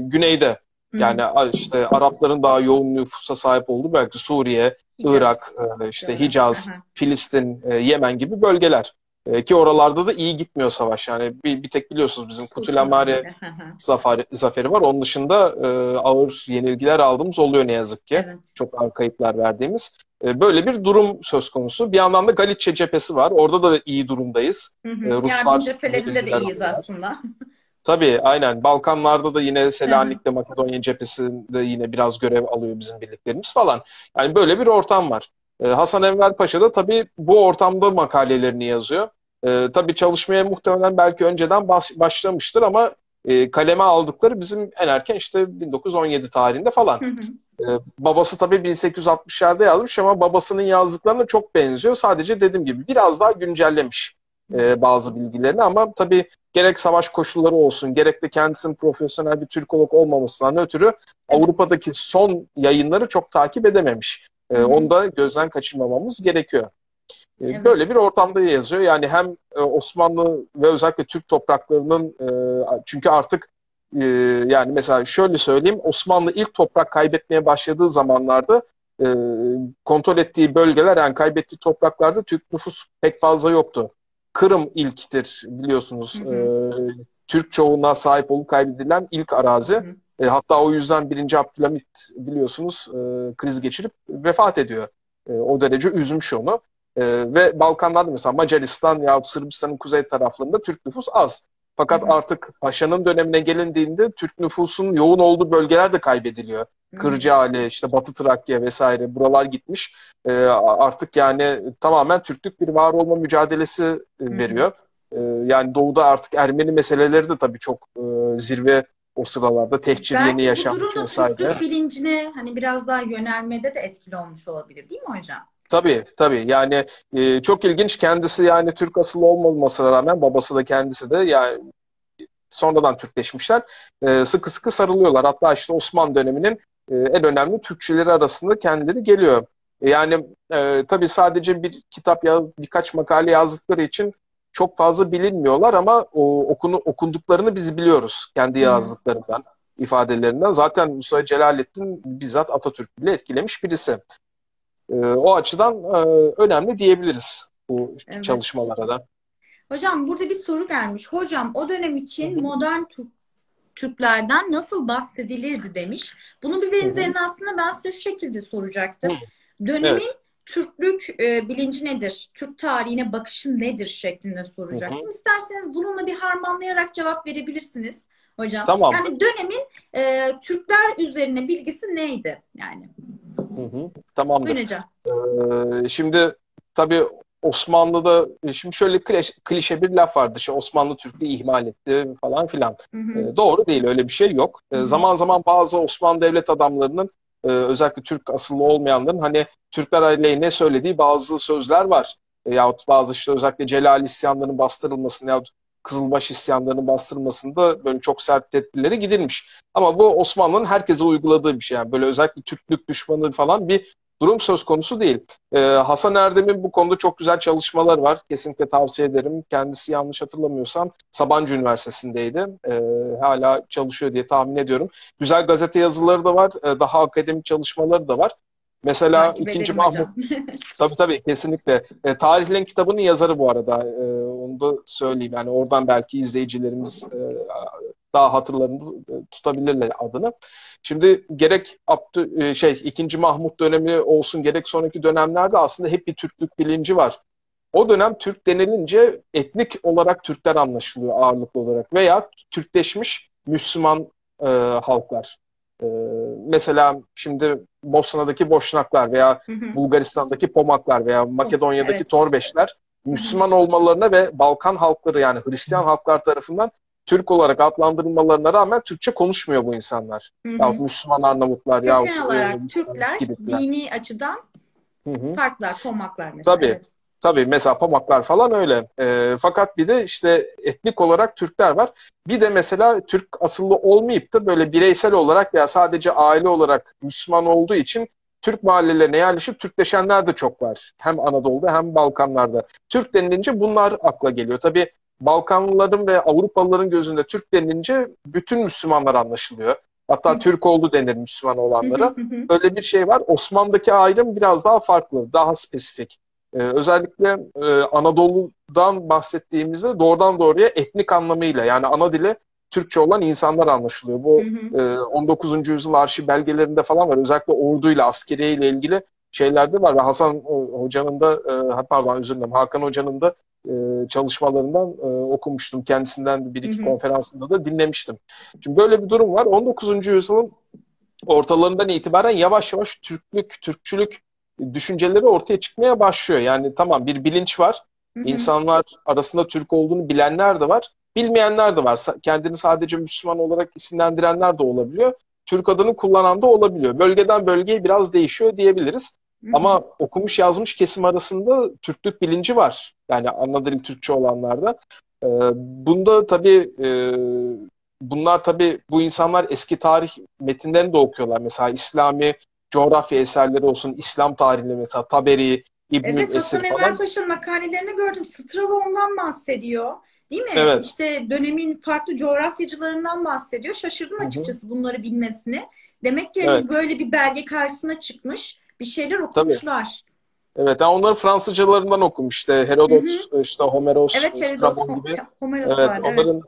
güneyde. Hı hı. Yani işte Arapların daha yoğun nüfusa sahip olduğu belki Suriye, Hicaz. Irak, e, işte. Hicaz, Hı hı. Filistin, e, Yemen gibi bölgeler. E, ki oralarda da iyi gitmiyor savaş. Yani bir, bir tek biliyorsunuz bizim Kutulamare Hı hı. zafer, zaferi var. Onun dışında e, ağır yenilgiler aldığımız oluyor ne yazık ki. Evet. Çok ağır kayıplar verdiğimiz. E, böyle bir durum söz konusu. Bir yandan da Galicia cephesi var. Orada da iyi durumdayız. Hı hı. Ee, Ruslar Yardım cephelerinde de iyiyiz aldılar. aslında. Tabii aynen. Balkanlarda da yine Selanik'te, Makedonya cephesinde yine biraz görev alıyor bizim birliklerimiz falan. Yani böyle bir ortam var. Ee, Hasan Enver Paşa da tabii bu ortamda makalelerini yazıyor. Ee, tabii çalışmaya muhtemelen belki önceden baş- başlamıştır ama e, kaleme aldıkları bizim en erken işte 1917 tarihinde falan. Hı hı. Ee, babası tabii 1860'larda yazmış ama babasının yazdıklarına çok benziyor. Sadece dediğim gibi biraz daha güncellemiş e, bazı bilgilerini ama tabii gerek savaş koşulları olsun gerek de kendisinin profesyonel bir Türkolog olmamasından ötürü Avrupa'daki son yayınları çok takip edememiş. E, onu da gözden kaçırmamamız gerekiyor. E, Evet. Böyle bir ortamda yazıyor. Yani hem e, Osmanlı ve özellikle Türk topraklarının e, çünkü artık e, yani mesela şöyle söyleyeyim Osmanlı ilk toprak kaybetmeye başladığı zamanlarda kontrol ettiği bölgeler yani kaybettiği topraklarda Türk nüfus pek fazla yoktu. Kırım ilktir biliyorsunuz. Hı E, Türk çoğunluğa sahip olup kaybedilen ilk arazi. Hı hı. Hatta o yüzden 1. Abdülhamit biliyorsunuz kriz geçirip vefat ediyor. O derece üzmüş onu. E, ve Balkanlarda mesela Macaristan ya Sırbistan'ın kuzey taraflarında Türk nüfus az. Fakat Hı hı. artık Paşa'nın dönemine gelindiğinde Türk nüfusun yoğun olduğu bölgeler de kaybediliyor. Kırcaali, işte Batı Trakya vesaire buralar gitmiş. E, artık yani tamamen Türklük bir var olma mücadelesi e, veriyor. E, yani doğuda artık Ermeni meseleleri de tabii çok e, zirve o sıralarda tehcir yeni Belki bu yaşanmış durum da vesaire. Türklük bilincine hani biraz daha yönelmede de etkili olmuş olabilir değil mi hocam? Tabii tabii yani e, çok ilginç kendisi yani Türk asıllı olmamasına rağmen babası da kendisi de yani sonradan Türkleşmişler. E, sıkı sıkı sarılıyorlar. Hatta işte Osmanlı döneminin e, en önemli Türkçeleri arasında kendileri geliyor. Yani e, tabii sadece bir kitap ya birkaç makale yazdıkları için çok fazla bilinmiyorlar ama o okunu okunduklarını biz biliyoruz kendi yazdıklarından, ifadelerinden. Zaten Musa Celalettin bizzat Atatürk bile etkilemiş birisi. E, o açıdan e, önemli diyebiliriz bu Evet. çalışmalara da. Hocam burada bir soru gelmiş. Hocam o dönem için modern Türk Türklerden nasıl bahsedilirdi demiş. Bunun bir benzerini aslında ben size şu şekilde soracaktım. Dönemin Evet. Türklük e, bilinci nedir? Türk tarihine bakışı nedir şeklinde soracaktım. İsterseniz bununla bir harmanlayarak cevap verebilirsiniz hocam. Tamam. Yani dönemin e, Türkler üzerine bilgisi neydi? Yani Hı hı. Tamamdır. Ee, şimdi tabii Osmanlı'da e, şimdi şöyle klişe, klişe bir laf vardı. İşte Osmanlı Türklüğü ihmal etti falan filan. Hı hı. Ee, doğru değil öyle bir şey yok. Ee, Hı hı. zaman zaman bazı Osmanlı devlet adamlarının e, özellikle Türk asıllı olmayanların hani Türkler aleyhine söylediği bazı sözler var. e, yahut bazı işte özellikle Celal isyanlarının bastırılmasını yahut Kızılbaş isyanlarının bastırılmasında böyle çok sert tedbirleri gidilmiş. Ama bu Osmanlı'nın herkese uyguladığı bir şey. Yani böyle özellikle Türklük düşmanı falan bir durum söz konusu değil. Ee, Hasan Erdem'in bu konuda çok güzel çalışmalar var. Kesinlikle tavsiye ederim. Kendisi yanlış hatırlamıyorsam Sabancı Üniversitesi'ndeydi. Ee, hala çalışıyor diye tahmin ediyorum. Güzel gazete yazıları da var. Ee, daha akademik çalışmaları da var. Mesela Takip ikinci Mahmut. Tabii tabii kesinlikle. E, Tarihlerin kitabının yazarı bu arada. E, onu da söyleyeyim. Yani oradan belki izleyicilerimiz e, daha hatırlarında e, tutabilirler adını. Şimdi gerek Abdü, e, şey 2. Mahmut dönemi olsun gerek sonraki dönemlerde aslında hep bir Türklük bilinci var. O dönem Türk denilince etnik olarak Türkler anlaşılıyor ağırlıklı olarak veya Türkleşmiş Müslüman e, halklar. E, mesela şimdi Bosna'daki Boşnaklar veya. Bulgaristan'daki Pomaklar veya Makedonya'daki evet. Torbeşler Müslüman olmalarına ve Balkan halkları yani Hristiyan halklar tarafından Türk olarak adlandırılmalarına rağmen Türkçe konuşmuyor bu insanlar. Hı hı. Yahut Müslüman Arnavutlar e, Hristiyan Türkler gibiler. dini açıdan Hı hı. farklar, komaklar mesela. Tabii. Evet. Tabii mesela Pomaklar falan öyle. E, fakat bir de işte etnik olarak Türkler var. Bir de mesela Türk asıllı olmayıp da böyle bireysel olarak veya sadece aile olarak Müslüman olduğu için Türk mahallelerine yerleşip Türkleşenler de çok var. Hem Anadolu'da hem Balkanlarda. Türk denilince bunlar akla geliyor. Tabii Balkanlıların ve Avrupalıların gözünde Türk denilince bütün Müslümanlar anlaşılıyor. Hatta Hı. Türk oldu denir Müslüman olanlara. hı hı hı. Öyle bir şey var. Osmanlı'daki ayrım biraz daha farklı, daha spesifik. Ee, özellikle e, Anadolu'dan bahsettiğimizde doğrudan doğruya etnik anlamıyla yani ana dili Türkçe olan insanlar anlaşılıyor. Bu Hı hı. e, 19. yüzyıl arşiv belgelerinde falan var. Özellikle orduyla, askeriye ilgili şeylerde var. Ve Hasan e, Hoca'nın da, e, pardon özür dilerim, Hakan Hoca'nın da e, çalışmalarından e, okumuştum. Kendisinden bir iki Hı hı. konferansında da dinlemiştim. Şimdi böyle bir durum var. 19. yüzyılın ortalarından itibaren yavaş yavaş Türklük, Türkçülük düşünceleri ortaya çıkmaya başlıyor. Yani tamam bir bilinç var. Hı hı. İnsanlar arasında Türk olduğunu bilenler de var. Bilmeyenler de var. Kendini sadece Müslüman olarak isimlendirenler de olabiliyor. Türk adını kullanan da olabiliyor. Bölgeden bölgeye biraz değişiyor diyebiliriz. Hı hı. Ama okumuş yazmış kesim arasında Türklük bilinci var. Yani dili Türkçe olanlarda. Ee, bunda tabii e, bunlar tabii bu insanlar eski tarih metinlerini de okuyorlar. Mesela İslami coğrafya eserleri olsun, İslam tarihini mesela Taberi, İbnül Evet Hasan Esir Enver falan. Paşa'nın makalelerini gördüm. Strava ondan bahsediyor. Değil mi? Evet. İşte dönemin farklı coğrafyacılarından bahsediyor. Şaşırdım açıkçası bunları bilmesine. Demek ki hani Evet. böyle bir belge karşısına çıkmış. Bir şeyler okumuşlar. Evet, yani onları Fransızcalarından okumuş işte Herodot, işte Homeros, Evet Herodot, Strabon gibi. Homeros Evet, var. onların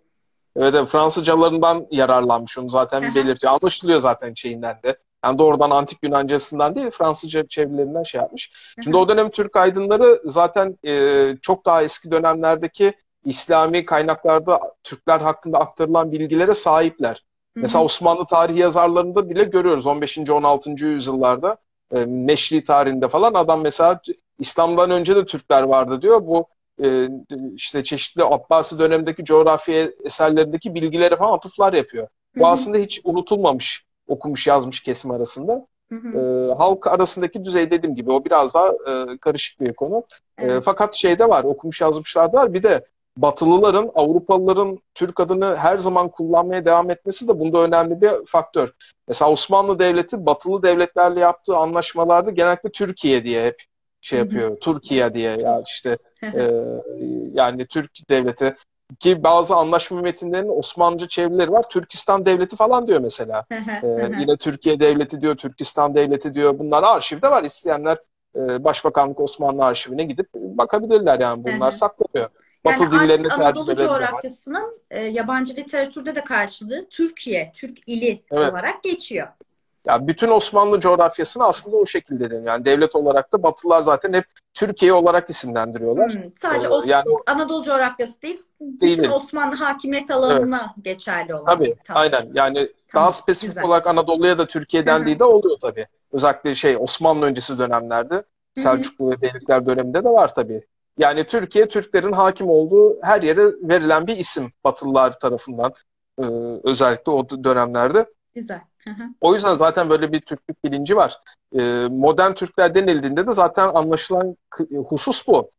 evet, evet, Fransızcalarından yararlanmış onu zaten Aha. belirtiyor. Anlaşılıyor zaten şeyinden de. Yani doğrudan antik Yunancasından değil, Fransızca çevirilerinden şey yapmış. Şimdi o dönem Türk aydınları zaten e, çok daha eski dönemlerdeki İslami kaynaklarda Türkler hakkında aktarılan bilgilere sahipler. Hı hı. Mesela Osmanlı tarihi yazarlarında bile görüyoruz 15. 16. yüzyıllarda e, Neşri tarihinde falan adam mesela İslam'dan önce de Türkler vardı diyor. Bu e, işte çeşitli Abbasi dönemindeki coğrafya eserlerindeki bilgilere falan atıflar yapıyor. Bu hı. aslında hiç unutulmamış okumuş yazmış kesim arasında. Hı hı. E, halk arasındaki düzey dediğim gibi o biraz daha e, karışık bir konu. E, Evet. fakat şeyde var okumuş yazmışlar da var bir de Batılıların, Avrupalıların Türk adını her zaman kullanmaya devam etmesi de bunda önemli bir faktör. Mesela Osmanlı Devleti Batılı devletlerle yaptığı anlaşmalarda genellikle Türkiye diye hep şey Hı hı. yapıyor. Türkiye diye ya işte e, yani Türk Devleti ki bazı anlaşma metinlerinin Osmanlıca çevirileri var. Türkistan Devleti falan diyor mesela. Ee, yine Türkiye Devleti diyor, Türkistan Devleti diyor. Bunlar arşivde var. İsteyenler e, Başbakanlık Osmanlı Arşivine gidip bakabilirler yani. Bunlar hı. Saklanıyor. Yani Batı dillerini tercih Anadolu coğrafyasının e, yabancı literatürde de karşılığı Türkiye, Türk ili Evet. olarak geçiyor. Ya bütün Osmanlı coğrafyasını aslında o şekilde deniyor. Yani devlet olarak da Batılılar zaten hep Türkiye olarak isimlendiriyorlar. Hmm, sadece Ee, Os- yani Anadolu coğrafyası değil, bütün Değil. Osmanlı hakimiyet alanına geçerli olan. Tabii, Tamam. aynen. Yani Tamam, daha spesifik güzel. olarak Anadolu'ya da Türkiye dendiği de oluyor tabii. Özellikle şey Osmanlı öncesi dönemlerde. Selçuklu ve Beylikler döneminde de var tabii. Yani Türkiye, Türklerin hakim olduğu her yere verilen bir isim Batılılar tarafından e, özellikle o dönemlerde. Güzel. Hı hı. O yüzden zaten böyle bir Türklük bilinci var. E, modern Türkler denildiğinde de zaten anlaşılan husus bu.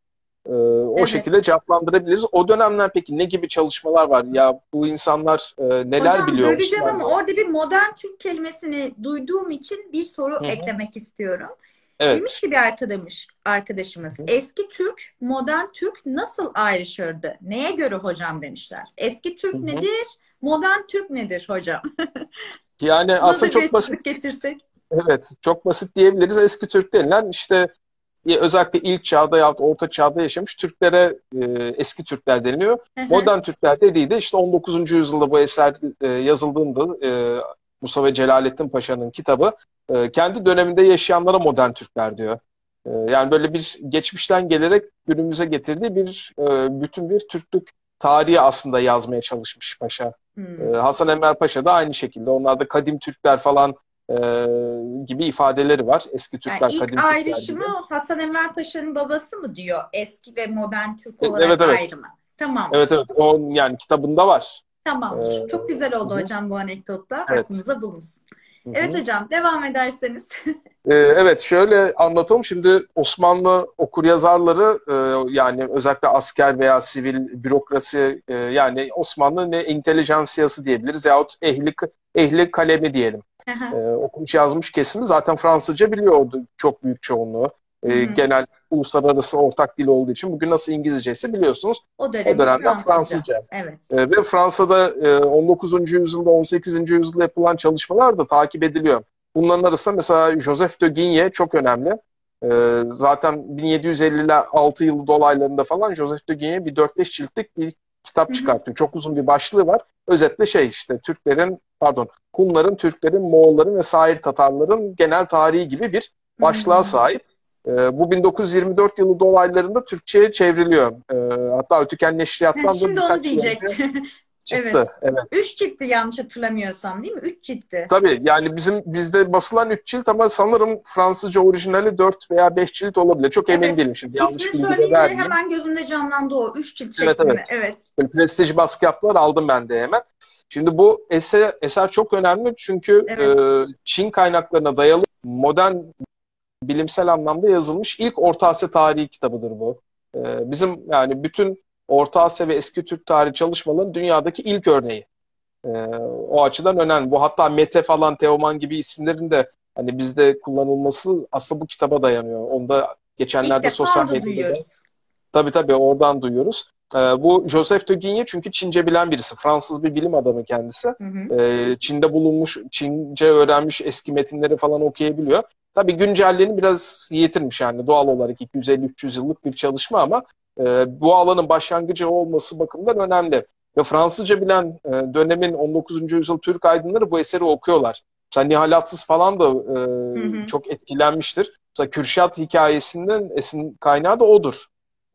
E, o Evet. şekilde cevaplandırabiliriz. O dönemler peki ne gibi çalışmalar var? Ya bu insanlar e, neler Hocam biliyor? böleceğim ama orada bir modern Türk kelimesini duyduğum için bir soru Hı hı. eklemek istiyorum. Evet. Demiş ki bir arkadaşımız, arkadaşımız Hı eski Türk, modern Türk nasıl ayrışırdı? Neye göre hocam demişler. Eski Türk Hı hı. nedir? Modern Türk nedir hocam? Yani aslında çok basit. getirsek. Evet, çok basit diyebiliriz. Eski Türk denilen işte özellikle ilk çağda ya da orta çağda yaşamış Türklere e, eski Türkler deniliyor. Hı hı. Modern Türkler dediği de işte 19. yüzyılda bu eser e, yazıldığında e, Musa Celalettin Paşa'nın kitabı e, kendi döneminde yaşayanlara modern Türkler diyor. E, yani böyle bir geçmişten gelerek günümüze getirdiği bir e, bütün bir Türklük tarihi aslında yazmaya çalışmış Paşa. Hmm. Ee, Hasan Enver Paşa da aynı şekilde. Onlarda kadim Türkler falan e, gibi ifadeleri var. Eski Türkler, Yani ilk kadim Türkler ayrışımı gibi. Hasan Enver Paşa'nın babası mı diyor? Eski ve modern Türk E, olarak evet, evet. ayrımı. Tamam. Evet evet. O yani kitabında var. Tamamdır. Ee, Çok güzel oldu hı hocam bu anekdotlar. Evet. Aklınıza bulunsun. Hı hı. Evet hocam devam ederseniz. Ee, evet şöyle anlatalım. Şimdi Osmanlı okuryazarları e, yani özellikle asker veya sivil bürokrasi e, yani Osmanlı ne intelijansiyası diyebiliriz yahut ehli, ehli kalemi diyelim. Ee, okumuş yazmış kesimi zaten Fransızca biliyordu çok büyük çoğunluğu. Hı. genel uluslararası ortak dil olduğu için bugün nasıl İngilizce ise biliyorsunuz. O dönem O dönemden Fransızca. Evet. Ee, ve Fransa'da e, 19. yüzyılda 18. yüzyılda yapılan çalışmalar da takip ediliyor. Bunların arasında mesela Joseph de Guigné çok önemli. Ee, zaten 1756 yılı dolaylarında falan Joseph de Guigné bir 4-5 ciltlik bir kitap çıkartıyor. Çok uzun bir başlığı var. Özetle şey işte Türklerin pardon Hunların, Türklerin, Moğolların ve sair Tatarların genel tarihi gibi bir başlığa sahip. Ee, bu 1924 yılı dolaylarında Türkçe'ye çevriliyor. Ee, hatta Ötüken Neşriyat'tan da Şimdi onu yıl önce diyecektim. çıktı. Evet. Üç ciltti yanlış hatırlamıyorsam değil mi? Üç ciltti. Tabii yani bizim bizde basılan 3 cilt ama sanırım Fransızca orijinali 4 veya 5 cilt olabilir. Çok emin Evet. değilim şimdi. Yanlış İsmini söyleyince vermeyeyim. hemen gözümde canlandı o. Üç cilt Evet, şeklinde. evet. Evet. Böyle prestij baskı yaptılar aldım ben de hemen. Şimdi bu eser, eser çok önemli çünkü Evet. e, Çin kaynaklarına dayalı modern bilimsel anlamda yazılmış ilk Orta Asya tarihi kitabıdır bu. E, bizim yani bütün Orta Asya ve eski Türk tarihi çalışmalarının dünyadaki ilk örneği. E, o açıdan önemli. Bu hatta Mete falan, Teoman gibi isimlerin de hani bizde kullanılması aslında bu kitaba dayanıyor. Onda İlk geçenlerde defa sosyal onu medyada da duyuyoruz. Tabii tabii oradan duyuyoruz. Ee, bu Joseph de Guigné çünkü Çince bilen birisi. Fransız bir bilim adamı kendisi. Hı hı. Ee, Çin'de bulunmuş, Çince öğrenmiş, eski metinleri falan okuyabiliyor. Tabii güncelliğini biraz yitirmiş yani doğal olarak 250-300 yıllık bir çalışma ama e, bu alanın başlangıcı olması bakımından önemli. Ve Fransızca bilen e, dönemin 19. yüzyıl Türk aydınları bu eseri okuyorlar. Mesela Nihalatsız falan da e, hı. çok etkilenmiştir. Mesela Kürşat hikayesinin esin kaynağı da odur.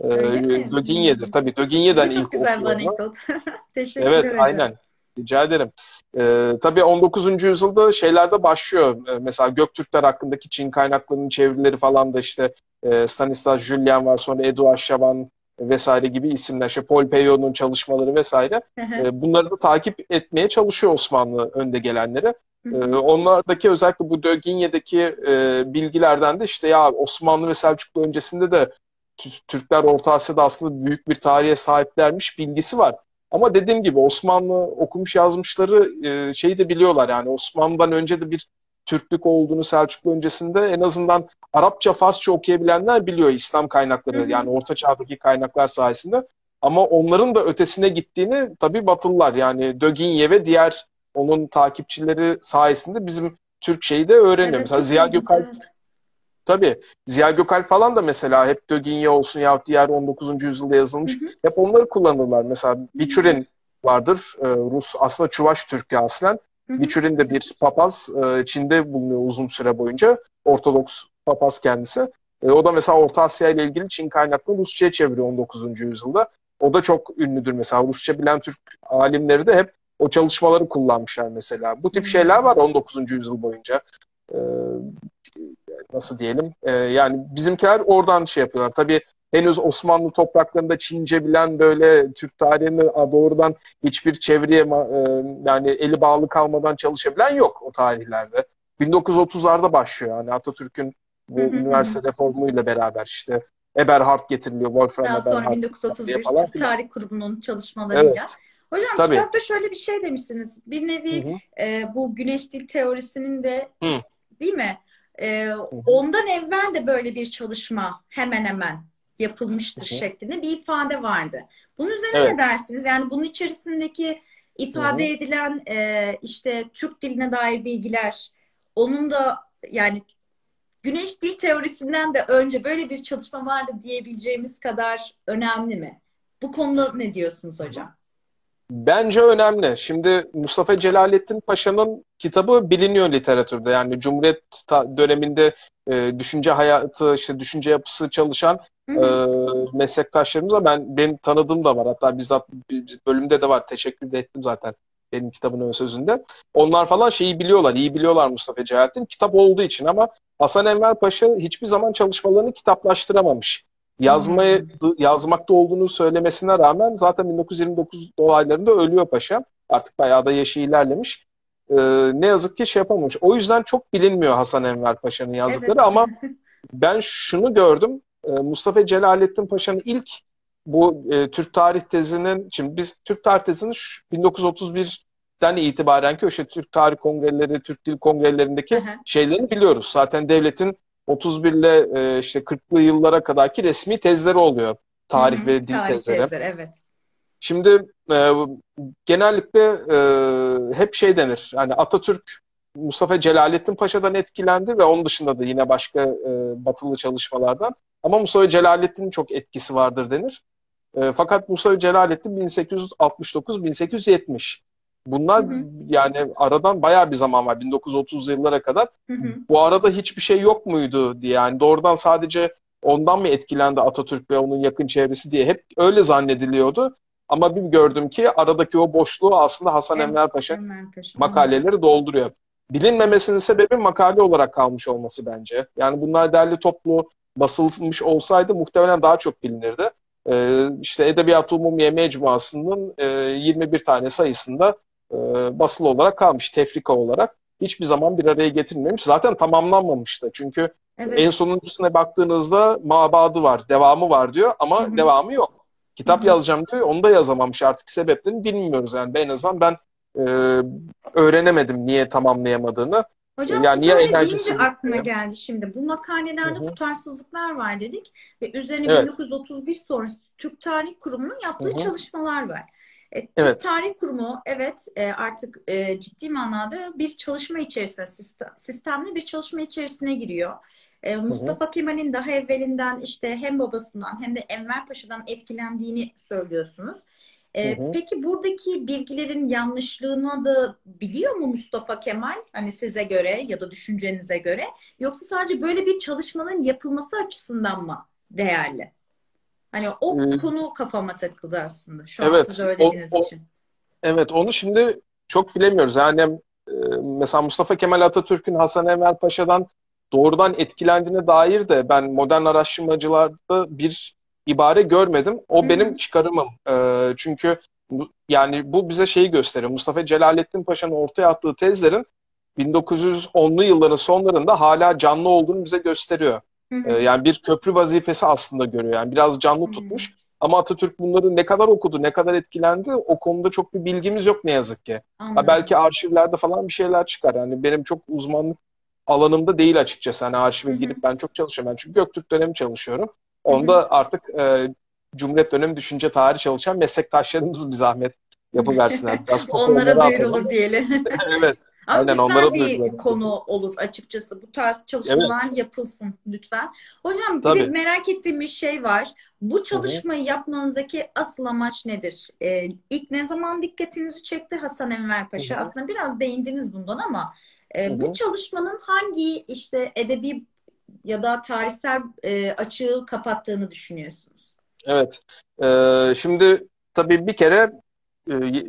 Mi? Döginye'dir. Tabii Döginye'den ilk çok güzel bir okuyorlar. anekdot. Teşekkür Evet, ederim. aynen. Rica ederim. Ee, tabii 19. yüzyılda şeylerde başlıyor. Ee, mesela Göktürkler hakkındaki Çin kaynaklarının çevirileri falan da işte e, Stanislas Julien var, sonra Eduard Chaban vesaire gibi isimler. İşte Paul Peyot'un çalışmaları vesaire. Ee, bunları da takip etmeye çalışıyor Osmanlı önde gelenleri. Hı. onlardaki özellikle bu Döginye'deki e, bilgilerden de işte ya Osmanlı ve Selçuklu öncesinde de Türkler Orta Asya'da aslında büyük bir tarihe sahiplermiş bilgisi var. Ama dediğim gibi Osmanlı okumuş yazmışları e, şeyi de biliyorlar yani Osmanlı'dan önce de bir Türklük olduğunu Selçuklu öncesinde en azından Arapça, Farsça okuyabilenler biliyor İslam kaynakları Hı hı. yani Orta Çağ'daki kaynaklar sayesinde. Ama onların da ötesine gittiğini tabii Batılılar yani Döginye ve diğer onun takipçileri sayesinde bizim Türk şeyi de öğreniyor. Evet, Mesela Ziya Gökalp evet. Tabii. Ziya Gökalp falan da mesela hep Döginye olsun yahut diğer 19. yüzyılda yazılmış. Hı hı. Hep onları kullanırlar. Mesela Biçurin vardır. e, Rus aslında Çuvaş Türk'ü aslen. Biçurin de bir papaz. e, Çin'de bulunuyor uzun süre boyunca. Ortodoks papaz kendisi. E, O da mesela Orta Asya ile ilgili Çin kaynaklarını Rusça'ya çeviriyor 19. yüzyılda. O da çok ünlüdür mesela. Rusça bilen Türk alimleri de hep o çalışmaları kullanmışlar mesela. Bu tip şeyler var 19. yüzyıl boyunca. E, nasıl diyelim? E, yani bizimkiler oradan şey yapıyorlar. Tabii henüz Osmanlı topraklarında Çince bilen böyle Türk tarihini doğrudan hiçbir çevreye e, yani eli bağlı kalmadan çalışabilen yok o tarihlerde. 1930'larda başlıyor yani Atatürk'ün bu üniversite reformuyla beraber işte Eberhard getiriliyor. Wolfram Daha sonra Eberhard diye 1931 falan. Tarih Kurumunun çalışmalarıyla. Evet. Hocam Tabii. kitapta şöyle bir şey demişsiniz. Bir nevi Hı hı. e, bu güneş dil teorisinin de Hı. değil mi? E, ondan evvel de böyle bir çalışma hemen hemen yapılmıştır şeklinde bir ifade vardı. Bunun üzerine Evet. ne dersiniz? Yani bunun içerisindeki ifade edilen e, işte Türk diline dair bilgiler onun da yani güneş dil teorisinden de önce böyle bir çalışma vardı diyebileceğimiz kadar önemli mi? Bu konuda ne diyorsunuz hocam? Bence önemli. Şimdi Mustafa Celalettin Paşa'nın kitabı biliniyor literatürde. Yani Cumhuriyet döneminde e, düşünce hayatı, işte düşünce yapısı çalışan e, meslektaşlarımıza ben benim tanıdığım da var. Hatta bizzat bir bölümde de var. Teşekkür de ettim zaten benim kitabın ön sözünde. Onlar falan şeyi biliyorlar, iyi biliyorlar Mustafa Celalettin. Kitap olduğu için ama Hasan Enver Paşa hiçbir zaman çalışmalarını kitaplaştıramamış. Yazmayı, yazmakta olduğunu söylemesine rağmen zaten 1929 dolaylarında ölüyor paşa. Artık bayağı da yaşı ilerlemiş. Ee, ne yazık ki şey yapamamış. O yüzden çok bilinmiyor Hasan Enver Paşa'nın yazdıkları Evet. ama ben şunu gördüm. Ee, Mustafa Celalettin Paşa'nın ilk bu e, Türk tarih tezinin, şimdi biz Türk tarih tezini şu 1931'den itibaren ki o işte Türk tarih kongreleri, Türk dil kongrelerindeki Aha. şeylerini biliyoruz. Zaten devletin 31 ile e, işte 40'lı yıllara kadarki resmi tezleri oluyor. Tarih Hı hı. ve dil Tarih tezleri. tezleri, evet. Şimdi e, genellikle e, hep şey denir. Yani Atatürk Mustafa Celalettin Paşa'dan etkilendi ve onun dışında da yine başka e, batılı çalışmalardan. Ama Mustafa Celalettin'in çok etkisi vardır denir. E, fakat Mustafa Celalettin 1869-1870. Bunlar Hı hı. yani aradan bayağı bir zaman var. 1930 yıllara kadar. Hı hı. Bu arada hiçbir şey yok muydu diye. Yani doğrudan sadece ondan mı etkilendi Atatürk ve onun yakın çevresi diye hep öyle zannediliyordu. Ama bir gördüm ki aradaki o boşluğu aslında Hasan Evet, Enver Paşa Enver Paşa. makaleleri dolduruyor. Bilinmemesinin sebebi makale olarak kalmış olması bence. Yani bunlar derli toplu basılmış olsaydı muhtemelen daha çok bilinirdi. Ee, işte Edebiyat Umumiye Mecmuası'nın e, 21 tane sayısında e, basılı olarak kalmış, tefrika olarak. Hiçbir zaman bir araya getirilmemiş. Zaten tamamlanmamıştı. Çünkü Evet. en sonuncusuna baktığınızda mabadı var, devamı var diyor ama Hı hı. devamı yok. Kitap Hı hı. yazacağım diyor, onu da yazamamış artık sebeplerini bilmiyoruz yani. En azından ben e, öğrenemedim niye tamamlayamadığını. Hocam Yani niye enerjisi aklıma geldi şimdi. Bu makalelerde Hı hı. tutarsızlıklar var dedik ve üzerine Evet. 1931 sonrası Türk Tarih Kurumu'nun yaptığı Hı hı. çalışmalar var. E, Evet. Tarih Kurumu evet e, artık e, ciddi manada bir çalışma içerisine, sistem, sistemli bir çalışma içerisine giriyor. E, Mustafa Kemal'in daha evvelinden işte hem babasından hem de Enver Paşa'dan etkilendiğini söylüyorsunuz. E, Hı hı. Peki buradaki bilgilerin yanlışlığını da biliyor mu Mustafa Kemal? Hani size göre ya da düşüncenize göre yoksa sadece böyle bir çalışmanın yapılması açısından mı değerli? Hani o Ee, konu kafama takıldı aslında şu an Evet, siz öyle o- dediğiniz o- için. Evet onu şimdi çok bilemiyoruz. Yani e, mesela Mustafa Kemal Atatürk'ün Hasan Enver Paşa'dan doğrudan etkilendiğine dair de ben modern araştırmacılarda bir ibare görmedim. O Hı benim çıkarımım. E, çünkü yani bu bize şeyi gösteriyor. Mustafa Celalettin Paşa'nın ortaya attığı tezlerin 1910'lu yılların sonlarında hala canlı olduğunu bize gösteriyor. Hı hı. E, yani bir köprü vazifesi aslında görüyor. Yani biraz canlı Hı. tutmuş. Ama Atatürk bunları ne kadar okudu, ne kadar etkilendi o konuda çok bir bilgimiz yok ne yazık ki. Ha, belki arşivlerde falan bir şeyler çıkar. Yani benim çok uzmanlık alanımda değil açıkçası. Hani arşive Hı hı. girip ben çok çalışıyorum. Ben çünkü Göktürk dönemi çalışıyorum. Onda artık e, Cumhuriyet dönemi düşünce tarihi çalışan meslektaşlarımız bir zahmet yapıversinler. Biraz Onlara duyurulur diyelim. Evet. Ama Aynen, güzel bir duyurulur. konu olur açıkçası. Bu tarz çalışmalar yapılsın lütfen. Hocam bir de Tabii. merak ettiğim bir şey var. Bu çalışmayı yapmanızdaki asıl amaç nedir? Ee, ilk ne zaman dikkatinizi çekti Hasan Enver Paşa? Hı hı. Aslında biraz değindiniz bundan ama e, bu çalışmanın hangi işte edebi ya da tarihsel e, açığı kapattığını düşünüyorsunuz? Evet. Ee, şimdi tabii bir kere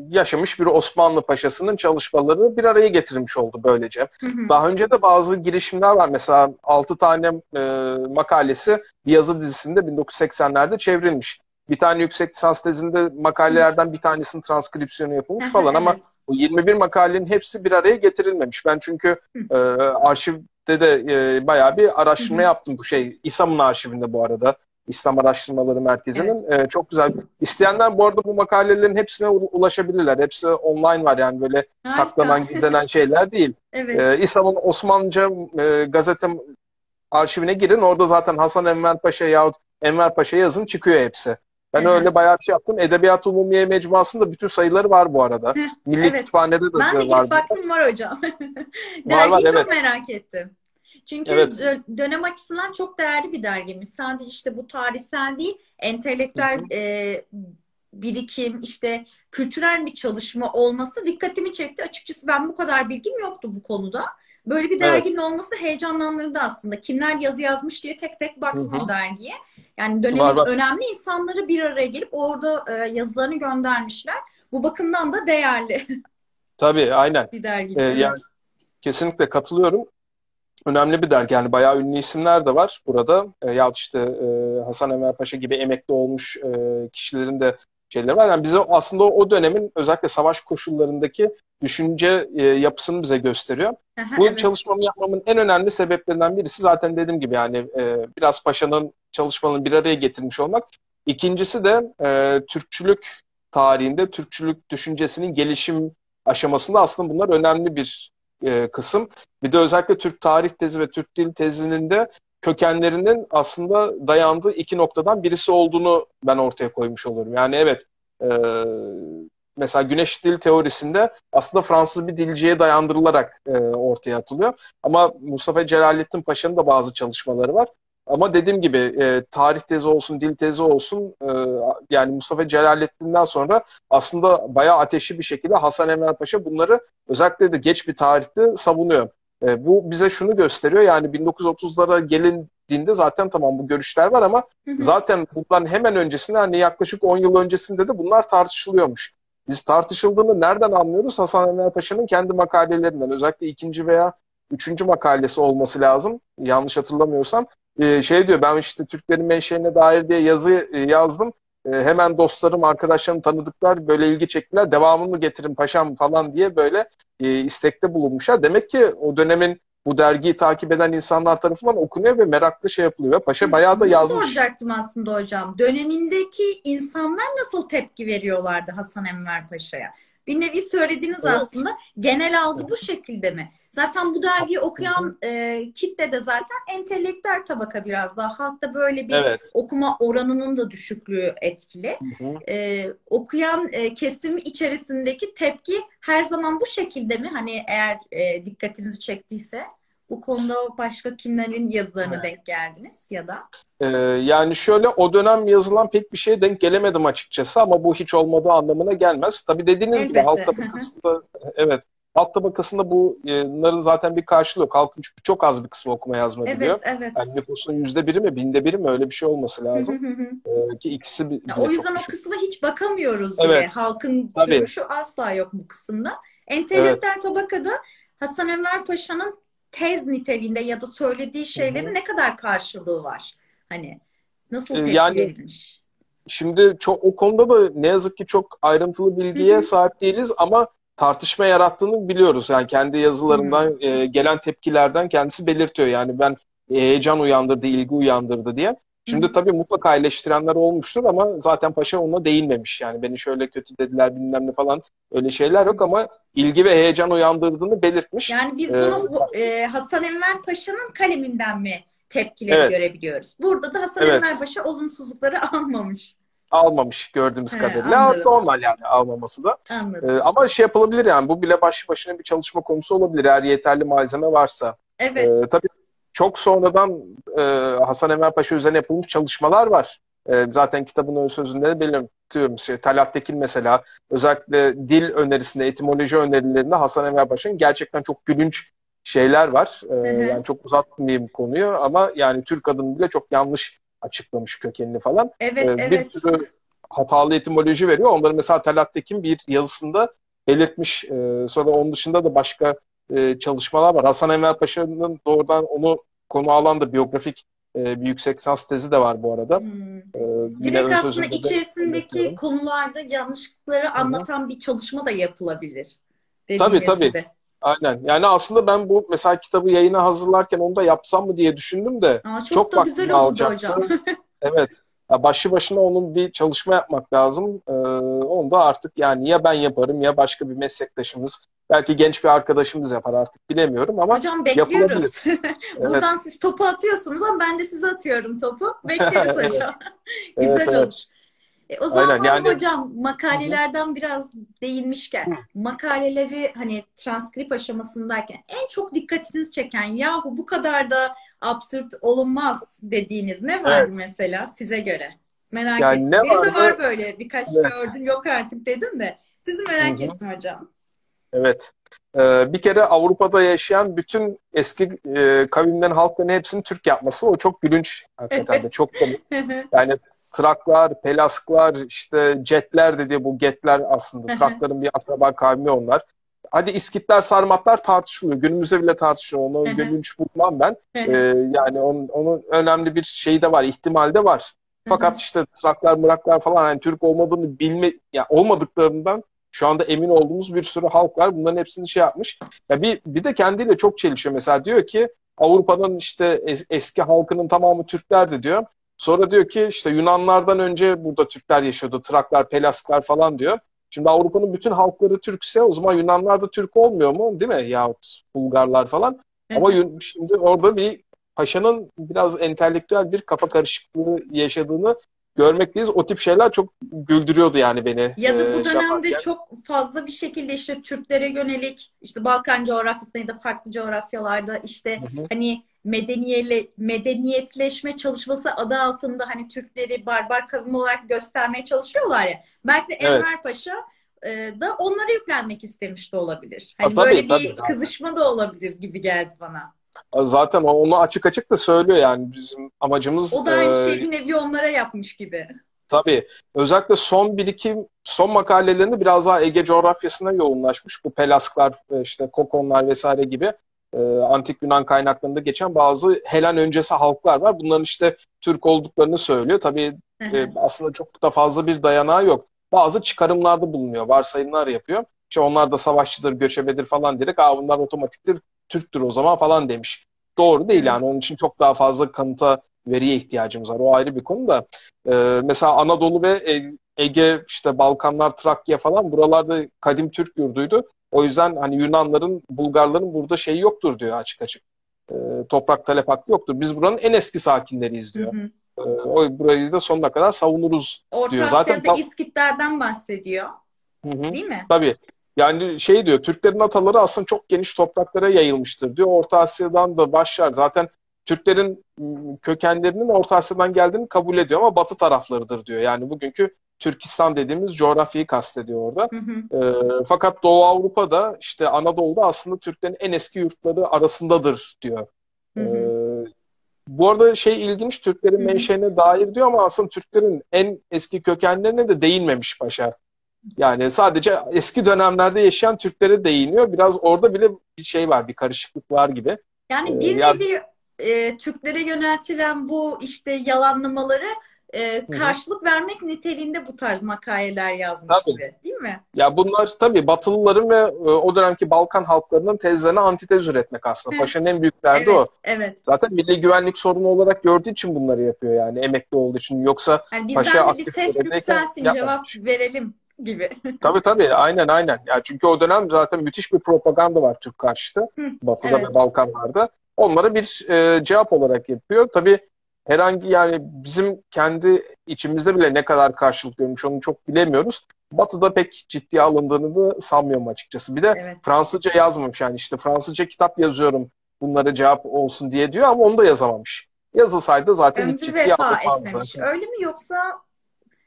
yaşamış bir Osmanlı paşasının çalışmaları bir araya getirmiş oldu böylece. Hı hı. Daha önce de bazı girişimler var. Mesela 6 tane e, makalesi bir yazı dizisinde 1980'lerde çevrilmiş. Bir tane yüksek lisans tezinde makalelerden bir tanesinin transkripsiyonu yapılmış falan ama Evet. bu 21 makalenin hepsi bir araya getirilmemiş. Ben çünkü e, arşivde de e, bayağı bir araştırma Hı hı. yaptım bu şey. İSAM'ın arşivinde bu arada. İslam Araştırmaları Merkezi'nin. E, çok güzel. İsteyenler bu arada bu makalelerin hepsine ulaşabilirler. Hepsi online var yani böyle Harika. saklanan, gizlenen şeyler değil. Evet. E, İslam'ın Osmanlıca e, gazete arşivine girin. Orada zaten Hasan Enver Paşa yahut Enver Paşa yazın çıkıyor hepsi. Ben hı. öyle bayağı bir şey yaptım. Edebiyat Umumiye Mecmuası'nda bütün sayıları var bu arada. Milli evet. Kütüphane'de de Ben de var. gidip baktım var hocam. Var, var, Dergiyi çok evet. merak ettim. Çünkü Evet. dö- dönem açısından çok değerli bir dergimiz. Sadece işte bu tarihsel değil, entelektüel e, birikim, işte kültürel bir çalışma olması dikkatimi çekti. Açıkçası ben bu kadar bilgim yoktu bu konuda. Böyle bir derginin olması heyecanlandırdı aslında. Kimler yazı yazmış diye tek tek baktım Hı hı. o dergiye. Yani dönemin Var, var. önemli insanları bir araya gelip orada e, yazılarını göndermişler. Bu bakımdan da değerli Tabii aynen. bir dergi. Ee, yani kesinlikle katılıyorum. Önemli bir dergi yani bayağı ünlü isimler de var burada. E, yahut işte e, Hasan Enver Paşa gibi emekli olmuş e, kişilerin de şeyleri var. Yani bize aslında o, o dönemin özellikle savaş koşullarındaki düşünce e, yapısını bize gösteriyor. Aha, Bu evet. çalışmamı yapmamın en önemli sebeplerinden birisi zaten dediğim gibi yani e, biraz Paşa'nın çalışmalarını bir araya getirmiş olmak. İkincisi de e, Türkçülük tarihinde, Türkçülük düşüncesinin gelişim aşamasında aslında bunlar önemli bir e, kısım. Bir de özellikle Türk tarih tezi ve Türk dil tezinin de kökenlerinin aslında dayandığı iki noktadan birisi olduğunu ben ortaya koymuş olurum. Yani evet e, mesela güneş dil teorisinde aslında Fransız bir dilciye dayandırılarak e, ortaya atılıyor. Ama Mustafa Celalettin Paşa'nın da bazı çalışmaları var. Ama dediğim gibi e, tarih tezi olsun, dil tezi olsun e, yani Mustafa Celalettin'den sonra aslında bayağı ateşli bir şekilde Hasan Enver Paşa bunları özellikle de geç bir tarihte savunuyor. E, bu bize şunu gösteriyor yani 1930'lara gelindiğinde zaten tamam bu görüşler var ama Hı hı. zaten bundan hemen öncesinde hani yaklaşık 10 yıl öncesinde de bunlar tartışılıyormuş. Biz tartışıldığını nereden anlıyoruz? Hasan Enver Paşa'nın kendi makalelerinden. Özellikle ikinci veya üçüncü makalesi olması lazım. Yanlış hatırlamıyorsam. Ee, şey diyor ben işte Türklerin menşeine dair diye yazı e, yazdım. E, hemen dostlarım, arkadaşlarım, tanıdıklar böyle ilgi çektiler. Devamını getirin paşam falan diye böyle e, istekte bulunmuşlar. Demek ki o dönemin bu dergiyi takip eden insanlar tarafından okunuyor ve meraklı şey yapılıyor. Ve Paşa bayağı da yazmış. soracaktım aslında hocam. Dönemindeki insanlar nasıl tepki veriyorlardı Hasan Enver Paşa'ya? Bir nevi söylediğiniz Evet. aslında genel algı bu şekilde mi? Zaten bu dergiyi okuyan e, kitle de zaten entelektüel tabaka biraz daha. Halkta böyle bir Evet. okuma oranının da düşüklüğü etkili. Hı hı. e, okuyan e, kesim içerisindeki tepki her zaman bu şekilde mi? Hani eğer e, dikkatinizi çektiyse bu konuda başka kimlerin yazılarına denk geldiniz ya da? Ee, yani şöyle o dönem yazılan pek bir şeye denk gelemedim açıkçası ama bu hiç olmadığı anlamına gelmez. Tabii dediğiniz gibi Elbette. halk tabakasında evet halk tabakasında bunların zaten bir karşılığı yok. Halkın çünkü çok az bir kısmı okuma yazma biliyor. Evet, evet. Yani nüfusun yüzde biri mi, binde biri mi öyle bir şey olması lazım. Ee, ki ikisi bile o yüzden o kısma hiç bakamıyoruz bile. Evet. Halkın Tabii. görüşü asla yok bu kısımda. Entelektüel tabakada Hasan Enver Paşa'nın tez niteliğinde ya da söylediği şeylerin ne kadar karşılığı var? Hani nasıl Ee, tepki yani- verilmiş? Şimdi çok o konuda da ne yazık ki çok ayrıntılı bilgiye Hı hı. sahip değiliz ama tartışma yarattığını biliyoruz. Yani kendi yazılarından e, gelen tepkilerden kendisi belirtiyor. Yani ben e, heyecan uyandırdı, ilgi uyandırdı diye. Şimdi tabii mutlaka eleştirenler olmuştur ama zaten Paşa ona değinmemiş. Yani beni şöyle kötü dediler bilmem ne falan öyle şeyler yok ama ilgi ve heyecan uyandırdığını belirtmiş. Yani biz Ee, bunu e, Hasan Enver Paşa'nın kaleminden mi tepkileri Evet. görebiliyoruz? Burada da Hasan Evet. Enver Paşa olumsuzlukları almamış. Almamış gördüğümüz He, kadarıyla. anladım. Normal yani almaması da. Anladım. Ee, ama şey yapılabilir yani bu bile başlı başına bir çalışma konusu olabilir eğer yeterli malzeme varsa. Evet. Ee, tabii çok sonradan e, Hasan Enver Paşa üzerine yapılmış çalışmalar var. E, zaten kitabın ön sözünde de belirtiyorum. Şey, Talat Tekin mesela özellikle dil önerisinde, etimoloji önerilerinde Hasan Enver Paşa'nın gerçekten çok gülünç şeyler var. E, Hı hı. yani çok uzatmayayım konuyu ama yani Türk adını bile çok yanlış açıklamış kökenini falan. Evet, E, bir evet. sürü hatalı etimoloji veriyor. Onları mesela Talat Tekin bir yazısında belirtmiş. E, sonra onun dışında da başka e, çalışmalar var. Hasan Enver Paşa'nın doğrudan onu konu alan da biyografik e, bir yüksek lisans tezi de var bu arada. Hmm. E, yine Direkt aslında de içerisindeki belirtiyorum. konularda yanlışlıkları anlatan bir çalışma da yapılabilir. Tabii, tabii. gibi. Aynen. Yani aslında ben bu mesela kitabı yayına hazırlarken onu da yapsam mı diye düşündüm de Aa, çok, Çok da güzel oldu hocam. Evet. Ya başlı başına onun bir çalışma yapmak lazım. Ee, onu da artık yani ya ben yaparım ya başka bir meslektaşımız, belki genç bir arkadaşımız yapar artık bilemiyorum ama Hocam bekliyoruz. Buradan siz topu atıyorsunuz ama ben de size atıyorum topu. Bekleriz Evet. hocam. Evet, Güzel evet. olur. E, o zaman Aynen, yani- hocam makalelerden biraz değinmişken makaleleri hani transkript aşamasındayken en çok dikkatinizi çeken yahu bu kadar da absürt olunmaz dediğiniz ne vardı mesela size göre? Merak Yani ettim. Benim de vardı? var böyle birkaç Evet. gördüm yok artık dedim de. Sizi merak Hı hı. ettim hocam. Evet. Ee, bir kere Avrupa'da yaşayan bütün eski e, kavimlerin halkların hepsini Türk yapması o çok gülünç hakikaten de çok komik. Yani Traklar, Pelasklar, işte Jetler dediği bu Getler aslında. Trakların bir akraba kavmi onlar. Hadi İskitler, Sarmatlar tartışılıyor. Günümüzde bile tartışılıyor. Onu gülünç bulmam ben. Ee, yani onun, onun önemli bir şeyi de var, ihtimali de var. Fakat işte Traklar, Mıraklar falan yani Türk olmadığını bilme, yani olmadıklarından şu anda emin olduğumuz bir sürü halk var. Bunların hepsini şey yapmış. Ya bir, bir de kendiyle çok çelişiyor. Mesela diyor ki Avrupa'nın işte es- eski halkının tamamı Türklerdi diyor. Sonra diyor ki işte Yunanlardan önce burada Türkler yaşıyordu. Traklar, Pelasklar falan diyor. Şimdi Avrupa'nın bütün halkları Türkse o zaman Yunanlar da Türk olmuyor mu? Değil mi? Yahut Bulgarlar falan. Ama Yun- şimdi orada bir paşanın biraz entelektüel bir kafa karışıklığı yaşadığını görmekteyiz. O tip şeyler çok güldürüyordu yani beni. Ya da Ee, bu şey dönemde yaparken. çok fazla bir şekilde işte Türklere yönelik işte Balkan coğrafyasında ya da farklı coğrafyalarda işte Hı hı. hani medeniyele, medeniyetleşme çalışması adı altında hani Türkleri barbar kavim olarak göstermeye çalışıyorlar ya. Belki de Evet. Enver Paşa e, da onlara yüklenmek istemiş de olabilir. Hani Ha, tabii, böyle bir tabii kızışma da olabilir gibi geldi bana. Zaten onu açık açık da söylüyor yani bizim amacımız O da aynı e, şeyi bir nevi onlara yapmış gibi. Tabii. Özellikle son birikim, son makalelerinde biraz daha Ege coğrafyasına yoğunlaşmış. Bu Pelasklar, e, işte Kokonlar vesaire gibi e, antik Yunan kaynaklarında geçen bazı Helen öncesi halklar var. Bunların işte Türk olduklarını söylüyor. Tabii e, aslında çok da fazla bir dayanağı yok. Bazı çıkarımlarda bulunuyor, varsayımlar yapıyor. İşte onlar da savaşçıdır, göçebedir falan diyerek Aa, bunlar otomatiktir, Türktür o zaman falan demiş. Doğru değil yani. Onun için çok daha fazla kanıta, veriye ihtiyacımız var. O ayrı bir konu da. Ee, mesela Anadolu ve E- Ege, işte Balkanlar, Trakya falan buralarda kadim Türk yurduydu. O yüzden hani Yunanların, Bulgarların burada şeyi yoktur diyor açık açık. Ee, toprak talep hakkı yoktur. Biz buranın en eski sakinleriyiz Hı diyor. hı. Ee, o burayı da sonuna kadar savunuruz Orta diyor. Zaten Asya'da tam- İskitlerden bahsediyor. Hı hı. Değil mi? Tabii. Yani şey diyor, Türklerin ataları aslında çok geniş topraklara yayılmıştır diyor. Orta Asya'dan da başlar. Zaten Türklerin m, kökenlerinin Orta Asya'dan geldiğini kabul ediyor ama batı taraflarıdır diyor. Yani bugünkü Türkistan dediğimiz coğrafyayı kastediyor orada. Hı hı. Ee, fakat Doğu Avrupa'da işte Anadolu'da aslında Türklerin en eski yurtları arasındadır diyor. Hı hı. Ee, bu arada şey ilginç Türklerin menşeine dair diyor ama aslında Türklerin en eski kökenlerine de değinmemiş paşa. Yani sadece eski dönemlerde yaşayan Türklere değiniyor. Biraz orada bile bir şey var, bir karışıklık var gibi. Yani Ee, bir ya- nevi e, Türklere yöneltilen bu işte yalanlamaları e, hı. karşılık vermek niteliğinde bu tarz makaleler yazmış Tabii. gibi, değil mi? Ya bunlar tabii Batılıların ve e, o dönemki Balkan halklarının tezlerine antitez üretmek aslında. Hı. Paşa'nın en büyük derdi Evet, o. evet. Zaten milli güvenlik sorunu olarak gördüğü için bunları yapıyor yani emekli olduğu için. Yoksa Yani Paşa de bir ses yükselsin, cevap verelim gibi. Tabii tabii aynen aynen. Ya çünkü o dönem zaten müthiş bir propaganda var Türk karşıtı. Hı, Batı'da evet. ve Balkanlarda. Onlara bir e, cevap olarak yapıyor. Tabii herhangi yani bizim kendi içimizde bile ne kadar karşılık görmüş onu çok bilemiyoruz. Batı'da pek ciddiye alındığını da sanmıyorum açıkçası. Bir de Evet. Fransızca yazmamış yani işte Fransızca kitap yazıyorum bunlara cevap olsun diye diyor ama onu da yazamamış. Yazılsaydı zaten hiç Ömrü ciddiye vefa etmemiş. Öyle mi yoksa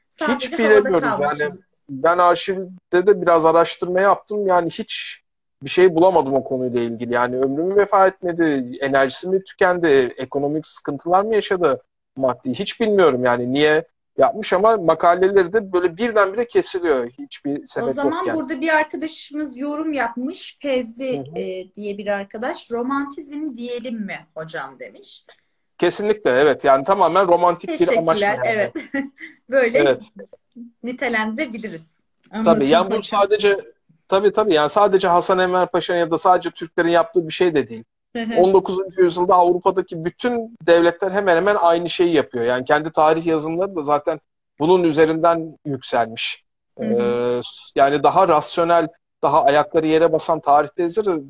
sadece Hiç bilemiyoruz yani. Ben arşivde de biraz araştırma yaptım. Yani hiç bir şey bulamadım o konuyla ilgili. Yani ömrü mü vefa etmedi, enerjisi mi tükendi, ekonomik sıkıntılar mı yaşadı maddi? Hiç bilmiyorum yani niye yapmış ama makaleleri de böyle birdenbire kesiliyor hiçbir O sebep zaman yokken. burada bir arkadaşımız yorum yapmış. Fevzi Hı hı. e, diye bir arkadaş. Romantizm diyelim mi hocam demiş. Kesinlikle evet yani tamamen romantik bir amaçla Teşekkürler. Evet. Böyle Evet. Nitelendirebiliriz. Tabii Anlatım yani bu sadece tabii tabii yani sadece Hasan Enver Paşa'nın ya da sadece Türklerin yaptığı bir şey de değil. 19. yüzyılda Avrupa'daki bütün devletler hemen hemen aynı şeyi yapıyor. Yani kendi tarih yazımları da zaten bunun üzerinden yükselmiş. Ee, yani daha rasyonel, daha ayakları yere basan tarih tezleri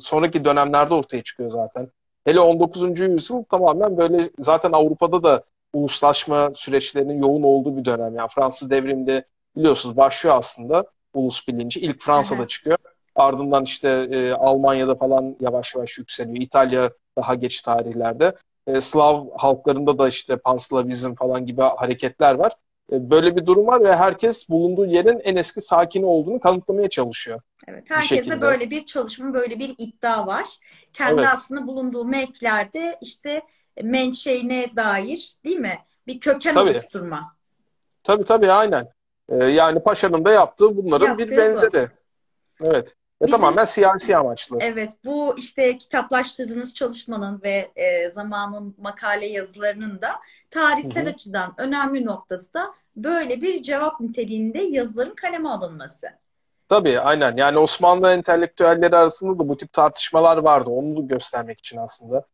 sonraki dönemlerde ortaya çıkıyor zaten. Hele 19. yüzyıl tamamen böyle zaten Avrupa'da da uluslaşma süreçlerinin yoğun olduğu bir dönem. Yani Fransız devriminde biliyorsunuz başlıyor aslında ulus bilinci. İlk Fransa'da Hı hı. çıkıyor. Ardından işte e, Almanya'da falan yavaş yavaş yükseliyor. İtalya daha geç tarihlerde. E, Slav halklarında da işte Panslavizm falan gibi hareketler var. E, böyle bir durum var ve herkes bulunduğu yerin en eski sakini olduğunu kanıtlamaya çalışıyor. Evet, herkeste böyle bir çalışma, böyle bir iddia var. Kendi Evet. aslında bulunduğu mevkilerde işte menşeine dair değil mi? Bir köken Tabii. oluşturma. Tabii tabii aynen. E, yani Paşa'nın da yaptığı bunların Yaptığı bir bu. benzeri. Evet. Ve Bizim- tamamen siyasi amaçlı. Evet, bu işte kitaplaştırdığınız çalışmanın ve e, zamanın makale yazılarının da tarihsel Hı hı. açıdan önemli noktası da böyle bir cevap niteliğinde yazıların kaleme alınması. Tabii aynen. Yani Osmanlı entelektüelleri arasında da bu tip tartışmalar vardı. Onu da göstermek için aslında.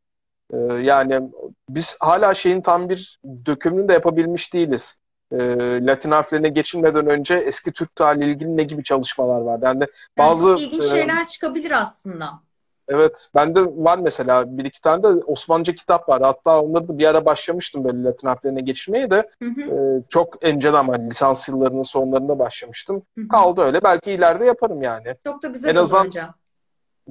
Ee, yani biz hala şeyin tam bir dökümünü de yapabilmiş değiliz. Ee, Latin harflerine geçilmeden önce eski Türk tarihiyle ilgili ne gibi çalışmalar vardı. Yani Yani bazı çok ilginç e, şeyler çıkabilir aslında. evet bende var mesela bir iki tane de Osmanlıca kitap var. Hatta onları da bir ara başlamıştım böyle Latin harflerine geçirmeye de Hı hı, e, çok önceden hani lisans yıllarının sonlarında başlamıştım. hı hı. Kaldı öyle. Belki ileride yaparım yani. Çok da güzel En azından hocam.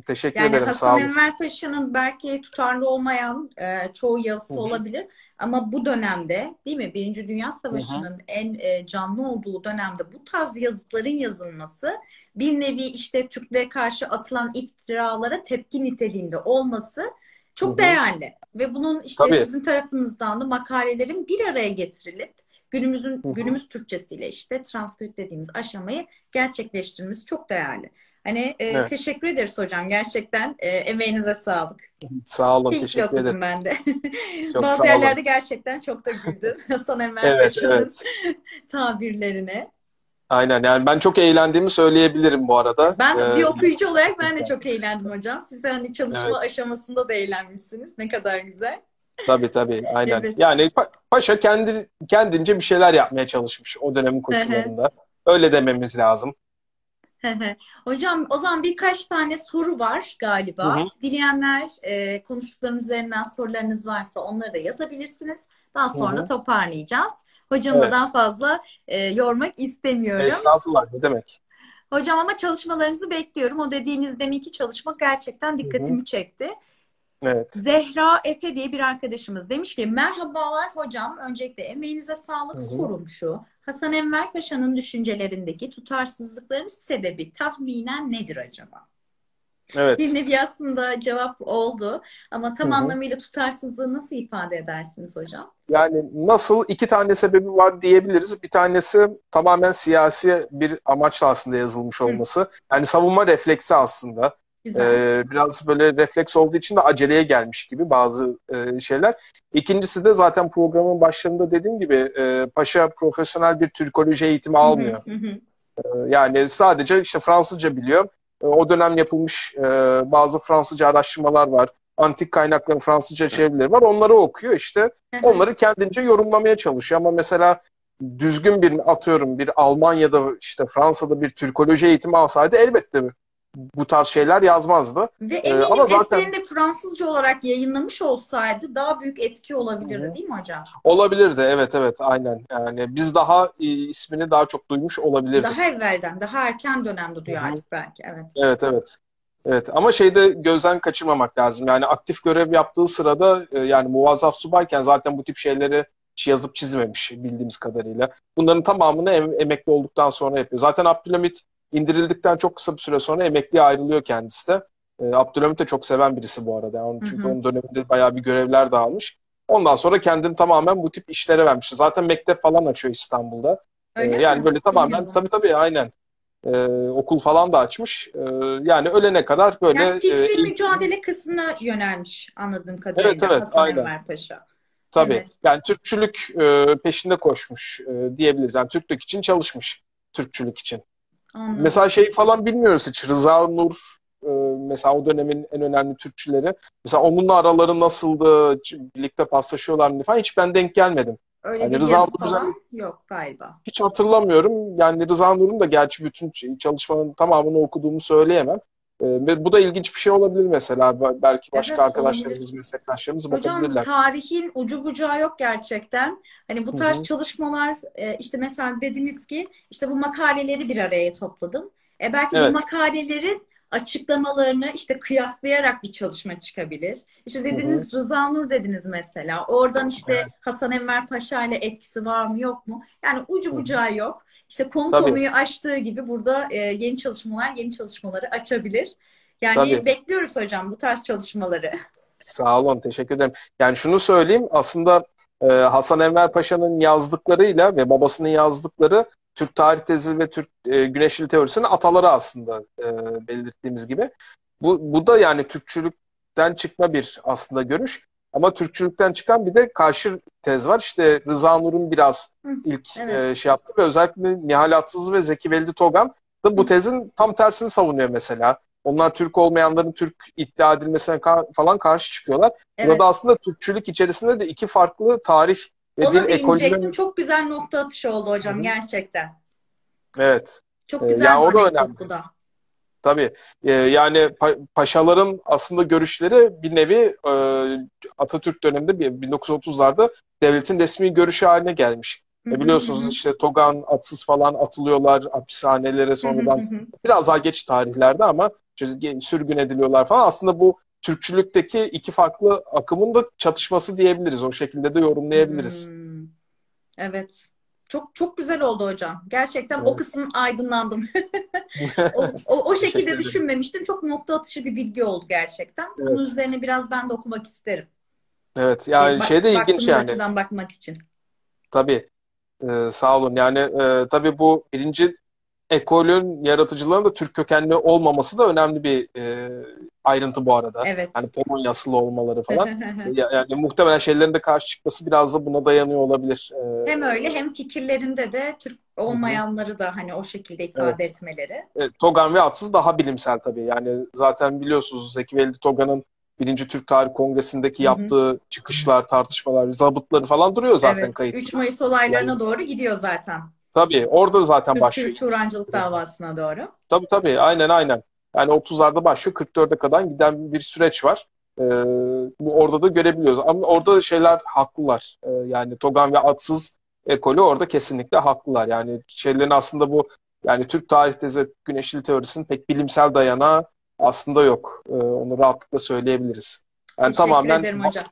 Teşekkür Yani ederim. Sağ Hasan olun. Enver Paşa'nın belki tutarlı olmayan e, çoğu yazısı Hı hı. olabilir ama bu dönemde değil mi Birinci Dünya Savaşı'nın en e, canlı olduğu dönemde bu tarz yazıtların yazılması bir nevi işte Türklere karşı atılan iftiralara tepki niteliğinde olması çok Hı hı. değerli ve bunun işte Tabii. sizin tarafınızdan da makalelerin bir araya getirilip günümüzün Hı hı. günümüz Türkçesiyle işte transkript dediğimiz aşamayı gerçekleştirmemiz çok değerli. Hani e, Evet. teşekkür ederiz hocam. Gerçekten e, emeğinize sağlık. Sağ olun. Keyifli Teşekkür ederim. ben de. Çok Bazı sağ olun. yerlerde gerçekten çok da güldüm. Hasan Enver Evet, Paşa'nın evet. tabirlerine. Aynen. Yani ben çok eğlendiğimi söyleyebilirim bu arada. Ben Ee, bir okuyucu olarak ben de çok eğlendim hocam. Siz de hani çalışma Evet. aşamasında da eğlenmişsiniz. Ne kadar güzel. Tabii tabii. Aynen. Evet. Yani Pa- Paşa kendi kendince bir şeyler yapmaya çalışmış o dönemin koşullarında. Öyle dememiz lazım. Hocam o zaman birkaç tane soru var galiba. Hı hı. Dileyenler e, konuştuklarım üzerinden sorularınız varsa onları da yazabilirsiniz. Daha sonra hı. toparlayacağız. Hocamı da Evet. daha fazla e, yormak istemiyorum. Estağfurullah ne demek. Hocam ama çalışmalarınızı bekliyorum. O dediğiniz deminki çalışma gerçekten dikkatimi çekti. Evet. Zehra Efe diye bir arkadaşımız demiş ki merhabalar hocam. Öncelikle emeğinize sağlık. Hı hı. Sorum şu. Hasan Enver Paşa'nın düşüncelerindeki tutarsızlıkların sebebi tahminen nedir acaba? Evet. Bir nevi aslında cevap oldu. Ama tam Hı hı. anlamıyla tutarsızlığı nasıl ifade edersiniz hocam? Yani nasıl iki tane sebebi var diyebiliriz. Bir tanesi tamamen siyasi bir amaçla aslında yazılmış olması. Yani savunma refleksi aslında. Güzel. Ee, biraz böyle refleks olduğu için de aceleye gelmiş gibi bazı e, şeyler. İkincisi de zaten programın başlarında dediğim gibi e, Paşa profesyonel bir Türkoloji eğitimi almıyor. Hı hı hı. E, yani sadece işte Fransızca biliyor. E, o dönem yapılmış e, bazı Fransızca araştırmalar var. Antik kaynakların Fransızca çevirileri var. Onları okuyor işte. Hı. Onları kendince yorumlamaya çalışıyor. Ama mesela düzgün bir atıyorum bir Almanya'da işte Fransa'da bir Türkoloji eğitimi alsaydı elbette bu tarz şeyler yazmazdı. Ve Ee, eminim ama zaten- de Fransızca olarak yayınlamış olsaydı daha büyük etki olabilirdi Hı hı. değil mi hocam? Olabilirdi evet evet aynen. Yani biz daha e, ismini daha çok duymuş olabilirdik. Daha evvelden, daha erken dönemde duyardık belki. Evet. Evet evet. Evet ama şeyde gözden kaçırmamak lazım. Yani aktif görev yaptığı sırada e, yani muvazzaf subayken zaten bu tip şeyleri yazıp çizmemiş bildiğimiz kadarıyla. Bunların tamamını em- emekli olduktan sonra yapıyor. Zaten Abdülhamit indirildikten çok kısa bir süre sonra emekliye ayrılıyor kendisi de. E, Abdülhamit de çok seven birisi bu arada. Yani çünkü Hı hı. onun döneminde bayağı bir görevler dağılmış. Ondan sonra kendini tamamen bu tip işlere vermiş. Zaten mektep falan açıyor İstanbul'da. Öyle Ee, yani mi? böyle tamamen Bilmiyordum. tabii tabii aynen. Ee, okul falan da açmış. Ee, yani ölene kadar böyle Yani fikri e, mücadele kısmına yönelmiş anladığım kadarıyla Evet, evet, Hasan aynen. Enver Paşa. tabii evet. yani Türkçülük e, peşinde koşmuş e, diyebiliriz. Yani Türklük için çalışmış. Türkçülük için. Anladım. Mesela şey falan bilmiyoruz hiç. Rıza Nur e, mesela o dönemin en önemli Türkçüleri. Mesela onunla araları nasıldı? Birlikte paslaşıyorlar mı falan hiç ben denk gelmedim. Öyle Yani bir Rıza yazı falan yok galiba. Hiç hatırlamıyorum. Yani Rıza Nur'un da gerçi bütün çalışmanın tamamını okuduğumu söyleyemem. E, bu da ilginç bir şey olabilir mesela. Belki başka Evet, arkadaşlarımız, olabilir. meslektaşlarımız Hocam bakabilirler. tarihin ucu bucağı yok gerçekten. Hani bu tarz Hı hı. çalışmalar e, işte mesela dediniz ki işte bu makaleleri bir araya topladım. E belki Evet. bu makalelerin açıklamalarını işte kıyaslayarak bir çalışma çıkabilir. İşte dediniz Rıza Nur dediniz mesela. Oradan işte Evet. Hasan Enver Paşa ile etkisi var mı yok mu? Yani ucu bucağı yok. İşte konu Tabii. konuyu açtığı gibi burada e, yeni çalışmalar yeni çalışmaları açabilir. Yani Tabii. bekliyoruz hocam bu tarz çalışmaları. Sağ olun, teşekkür ederim. Yani şunu söyleyeyim, aslında e, Hasan Enver Paşa'nın yazdıklarıyla ve babasının yazdıkları Türk tarih tezi ve Türk e, Güneşli teorisinin ataları aslında e, belirttiğimiz gibi. Bu, bu da yani Türkçülükten çıkma bir aslında görüş. Ama Türkçülükten çıkan bir de karşı tez var. İşte Rıza Nur'un biraz Hı, ilk evet. e, şey yaptı ve özellikle Nihal Atsız ve Zeki Veldi Togan da bu tezin tam tersini savunuyor mesela. Onlar Türk olmayanların Türk iddia edilmesine ka- falan karşı çıkıyorlar. Evet. Burada aslında Türkçülük içerisinde de iki farklı tarih ve Ona değinecektim. ekolünün... Çok güzel nokta atışı oldu hocam Hı hı. gerçekten. Evet, Çok Ee, güzel ya bir o da önemli. bu da. tabii. Ee, yani pa- paşaların aslında görüşleri bir nevi e, Atatürk döneminde bir- 1930'larda devletin resmi görüşü haline gelmiş. E biliyorsunuz işte Togan, Atsız falan atılıyorlar hapishanelere sonradan. Biraz daha geç tarihlerde ama sürgün ediliyorlar falan. Aslında bu Türkçülükteki iki farklı akımın da çatışması diyebiliriz. O şekilde de yorumlayabiliriz. Hmm. Evet. Çok çok güzel oldu hocam. Gerçekten o Evet. kısım aydınlandım. O, o, o şekilde düşünmemiştim. Çok nokta atışı bir bilgi oldu gerçekten. Bunun Evet. üzerine biraz ben de okumak isterim. Evet yani Bak- şey de ilginç yani. açıdan bakmak için. Tabii. Ee, sağ olun. Yani e, tabii bu birinci ekolün yaratıcılarının da Türk kökenli olmaması da önemli bir e, ayrıntı bu arada. Evet. Hani Polonyasılı olmaları falan. Ya- Yani muhtemelen şeylerin de karşı çıkması biraz da buna dayanıyor olabilir. Ee, Hem öyle hem fikirlerinde de Türk olmayanları da hani o şekilde ifade Evet. etmeleri. e, Togan ve Atsız daha bilimsel tabii. Yani zaten biliyorsunuz Zeki Veldi Togan'ın Birinci Türk Tarih Kongresi'ndeki yaptığı çıkışlar, tartışmalar, zabıtları falan duruyor zaten Evet. kayıt. 3 Mayıs olaylarına Yani- doğru gidiyor zancılık Tabii orada zaten başlıyor. Turancılık davasına doğru. Tabii tabii aynen aynen. Yani 30'larda başlıyor 44'e kadar giden bir süreç var. Ee, bu orada da görebiliyoruz. Ama orada şeyler haklılar. Ee, yani Togan ve Atsız ekolü orada kesinlikle haklılar. Yani şeylerin aslında bu yani Türk tarih tezi ve güneşli teorisinin pek bilimsel dayanağı aslında yok. Ee, onu rahatlıkla söyleyebiliriz. Yani Teşekkür tamamen ederim hocam.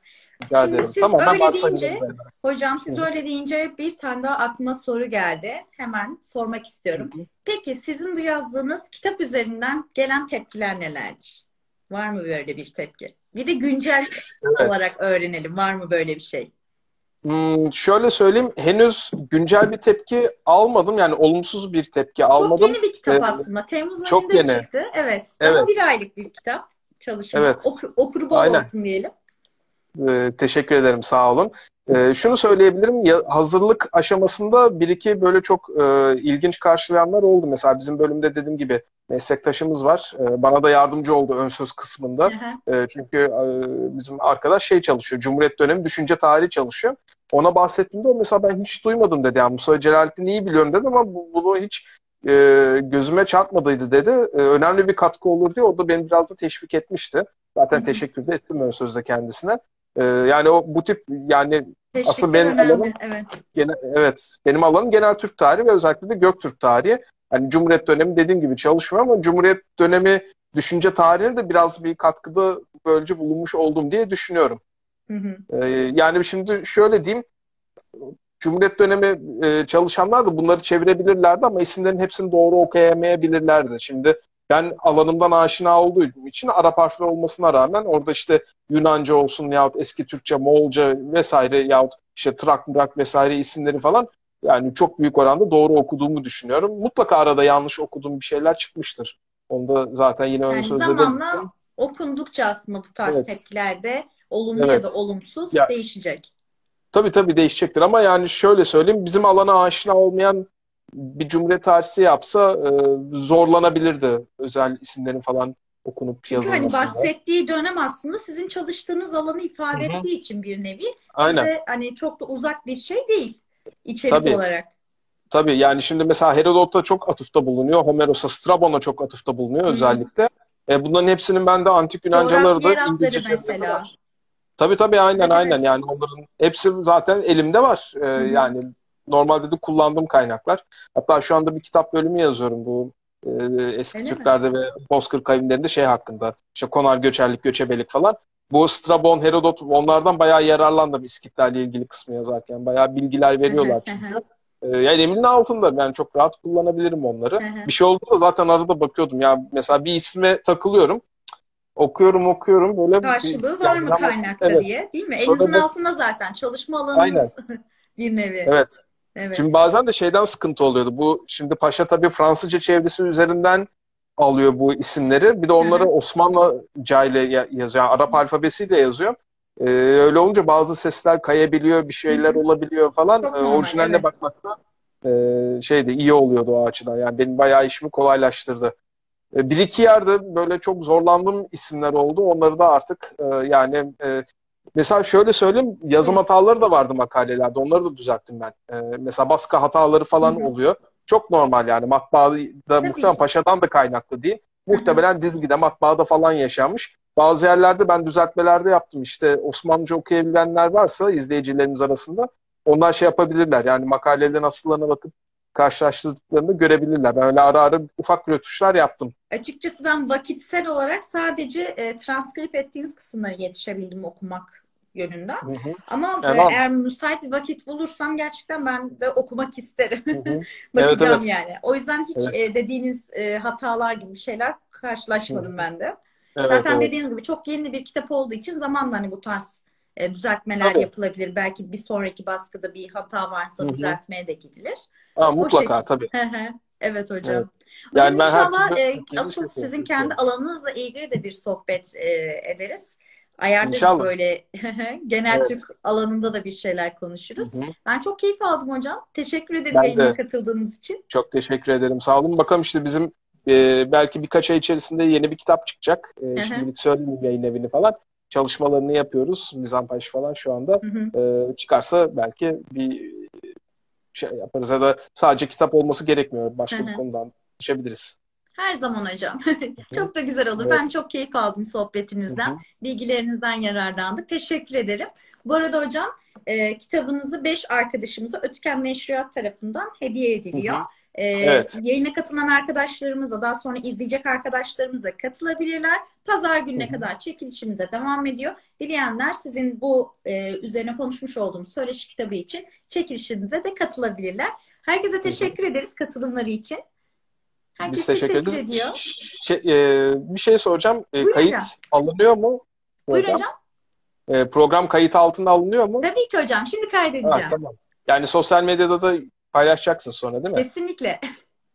Rica Şimdi ederim. siz Tamamen öyle deyince-. Hocam siz Hı. öyle deyince bir tane daha aklıma soru geldi. Hemen sormak istiyorum. Peki sizin bu yazdığınız kitap üzerinden gelen tepkiler nelerdir? Var mı böyle bir tepki? Bir de güncel Evet. olarak öğrenelim. Var mı böyle bir şey? Hmm, şöyle söyleyeyim, henüz güncel bir tepki almadım. Yani olumsuz bir tepki almadım. Çok yeni bir kitap Ee, aslında. Temmuz çok ayında yeni. çıktı. Evet. Daha Evet. bir aylık bir kitap. Çalışma. Evet. Oku- okuru bol Aynen. olsun diyelim. Ee, teşekkür ederim, sağ olun. Ee, şunu söyleyebilirim, ya, hazırlık aşamasında bir iki böyle çok e, ilginç karşılayanlar oldu. Mesela bizim bölümde dediğim gibi meslektaşımız var. Ee, bana da yardımcı oldu ön söz kısmında. Hı hı. E, çünkü e, bizim arkadaş şey çalışıyor, Cumhuriyet dönemi düşünce tarihi çalışıyor. Ona bahsettiğimde o mesela ben hiç duymadım dedi. Yani Musa Celalettin'i iyi biliyorum dedi ama bu, bunu hiç e, gözüme çarpmadıydı dedi. E, önemli bir katkı olur diye o da beni biraz da teşvik etmişti. Zaten teşekkür de ettim ön sözde kendisine. E, yani o bu tip yani Teşvikler Asıl benim önemli. alanım- Evet. Gene, evet, benim alanım genel Türk tarihi ve özellikle de Göktürk tarihi. Hani Cumhuriyet dönemi dediğim gibi çalışmıyor ama Cumhuriyet dönemi düşünce tarihine de biraz bir katkıda böylece bulunmuş oldum diye düşünüyorum. Hı hı. Ee, yani şimdi şöyle diyeyim, Cumhuriyet dönemi e, çalışanlar da bunları çevirebilirlerdi ama isimlerin hepsini doğru okuyamayabilirlerdi. Şimdi ben alanımdan aşina olduğum için Arap harfli olmasına rağmen orada işte Yunanca olsun yahut eski Türkçe, Moğolca vesaire yahut işte Trak, Mırak vesaire isimleri falan yani çok büyük oranda doğru okuduğumu düşünüyorum. Mutlaka arada yanlış okuduğum bir şeyler çıkmıştır. Onu da zaten yine ön Yani sözde zamanla okundukça aslında bu tarz Evet. tepkiler de olumlu ya Evet. da olumsuz Ya- değişecek. Tabii tabii değişecektir ama yani şöyle söyleyeyim bizim alana aşina olmayan bir Cumhuriyet tarihçisi yapsa e, zorlanabilirdi özel isimlerin falan okunup Çünkü hani bahsettiği dönem aslında sizin çalıştığınız alanı ifade Hı hı. ettiği için bir nevi Aynen. size hani çok da uzak bir şey değil içerik Tabii. olarak. Tabii yani şimdi mesela Herodot'a çok atıfta bulunuyor. Homeros'a, Strabon'a çok atıfta bulunuyor Hı hı. özellikle. E, bunların hepsinin bende antik Yunancaları da İngilizce mesela. var. Tabii tabii aynen Evet, aynen evet. yani onların hepsi zaten elimde var. E, hı. yani normalde de kullandığım kaynaklar. Hatta şu anda bir kitap bölümü yazıyorum bu e, eski Öyle mi? Türklerde ve Bozkır kavimlerinde şey hakkında. İşte konar göçerlik, göçebelik falan. Bu Strabon, Herodot onlardan bayağı yararlandım İskitlerle ilgili kısmı yazarken. Bayağı bilgiler veriyorlar çünkü. E, yani elimin altında. Yani çok rahat kullanabilirim onları. Bir şey olduğunda zaten arada bakıyordum. Ya mesela bir isme takılıyorum. Okuyorum okuyorum böyle bir- Karşılığı var mı yani- kaynakta Evet. diye değil mi? Sonra Elinizin da- altında zaten çalışma alanınız bir nevi. Evet. Evet. Şimdi bazen de şeyden sıkıntı oluyordu. Bu şimdi Paşa tabii Fransızca çevresi üzerinden alıyor bu isimleri. Bir de onları Osmanlıca ile ya- yazıyor. Yani Arap alfabesiyle yazıyor. Ee, öyle olunca bazı sesler kayabiliyor, bir şeyler olabiliyor falan. Çok Ee, orijinaline evet. bakmakta e, şeydi iyi oluyordu o açıdan. Yani benim bayağı işimi kolaylaştırdı. E, Bir iki yerde böyle çok zorlandığım isimler oldu. Onları da artık e, yani e, mesela şöyle söyleyeyim yazım hataları da vardı makalelerde. Onları da düzelttim ben. E, mesela baskı hataları falan Hı hı. oluyor. Çok normal yani matbaada muhtemelen ki. Paşa'dan da kaynaklı değil. Muhtemelen dizgide matbaada falan yaşanmış. Bazı yerlerde ben düzeltmelerde yaptım. İşte Osmanlıca okuyabilenler varsa izleyicilerimiz arasında onlar şey yapabilirler. Yani makalelerin asıllarına bakıp karşılaştırdıklarını görebilirler. Ben öyle ara ara ufak rötuşlar yaptım. Açıkçası ben vakitsel olarak sadece e, transkrip ettiğiniz kısımlara yetişebildim okumak yönünden. Hı hı, Ama e, Tamam. eğer müsait bir vakit bulursam gerçekten ben de okumak isterim. hı hı. Bakacağım evet. yani. O yüzden hiç Evet. e, dediğiniz e, hatalar gibi şeyler karşılaşmadım Hı. ben de. Evet, Zaten evet. dediğiniz gibi çok yeni bir kitap olduğu için zamanla hani bu tarz e, düzeltmeler Tabii. yapılabilir. Belki bir sonraki baskıda bir hata varsa Hı hı. düzeltmeye de gidilir. Ha, mutlaka şekilde. tabii. Evet hocam. Evet. Yani ben inşallah e, Türkiye'de asıl şey sizin yapıyorum. kendi alanınızla ilgili de bir sohbet e, ederiz. Ayarlarız İnşallah. böyle genel Evet. Türk alanında da bir şeyler konuşuruz. Hı hı. Ben çok keyif aldım hocam. Teşekkür ederim Ben yayınıma de. katıldığınız için. Çok teşekkür ederim. Sağ olun. Bakalım işte bizim e, belki birkaç ay içerisinde yeni bir kitap çıkacak. E, hı. şimdilik söyleyeyim yayın evini falan. Çalışmalarını yapıyoruz. Mizampaj falan şu anda. Hı hı. E, çıkarsa belki bir şey yaparız ya da sadece kitap olması gerekmiyor. Başka Hı bir hı. konudan konuşabiliriz. Her zaman hocam. Çok da güzel olur. Evet. Ben çok keyif aldım Hı sohbetinizden. hı. Bilgilerinizden yararlandık. Teşekkür ederim. Bu arada hocam e, kitabınızı 5 arkadaşımıza Ötken Neşriyat tarafından hediye ediliyor. Hı hı. E, Evet. Yayına katılan arkadaşlarımıza daha sonra izleyecek arkadaşlarımız da katılabilirler. Pazar gününe kadar çekilişimize devam ediyor. Dileyenler sizin bu e, üzerine konuşmuş olduğumuz söyleşi kitabı için çekilişinize de katılabilirler. Herkese teşekkür ederiz katılımları için. Herkes Biz teşekkür teşekkür, ederiz. ediyor. Şey, e, bir şey soracağım. E, kayıt hocam. alınıyor mu? Program? hocam. E, program kayıt altına alınıyor mu? Tabii ki hocam. Şimdi Ha, kaydedeceğim. tamam. Yani sosyal medyada da paylaşacaksın sonra değil mi? Kesinlikle.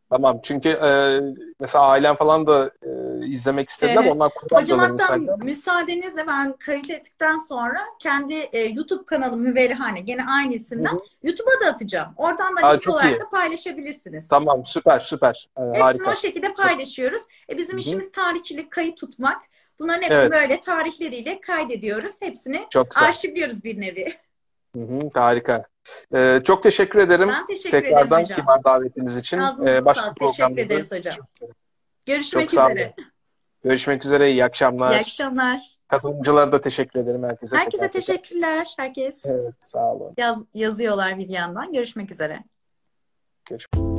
Tamam. Çünkü e, mesela ailem falan da e, izlemek istediler. Evet. Onlar Hocam kullandılar hatta Instagram. müsaadenizle ben kayıt ettikten sonra kendi e, YouTube kanalım Müverihane gene aynı isimden. YouTube'a da atacağım. Oradan da Aa, link olarak iyi. da paylaşabilirsiniz. Tamam. Süper süper. E, Hepsini harika. o şekilde paylaşıyoruz. E, bizim Hı hı. işimiz tarihçilik, kayıt tutmak. Bunların hepsini Evet. böyle tarihleriyle kaydediyoruz. Hepsini arşivliyoruz bir nevi. Hı hı, harika. E, çok teşekkür ederim. Ben teşekkür ederim Tekrardan hocam. kibar davetiniz için. Ağzınıza E, başka sağlık. Teşekkür ederiz hocam. görüşmek üzere. Görüşmek Çok üzere. Görüşmek üzere. İyi akşamlar. İyi akşamlar. Katılımcılara da teşekkür ederim herkese. Herkese tekrar tekrar. teşekkürler. Herkes Evet, sağ olun. yaz, yazıyorlar bir yandan. Görüşmek üzere. Görüşmek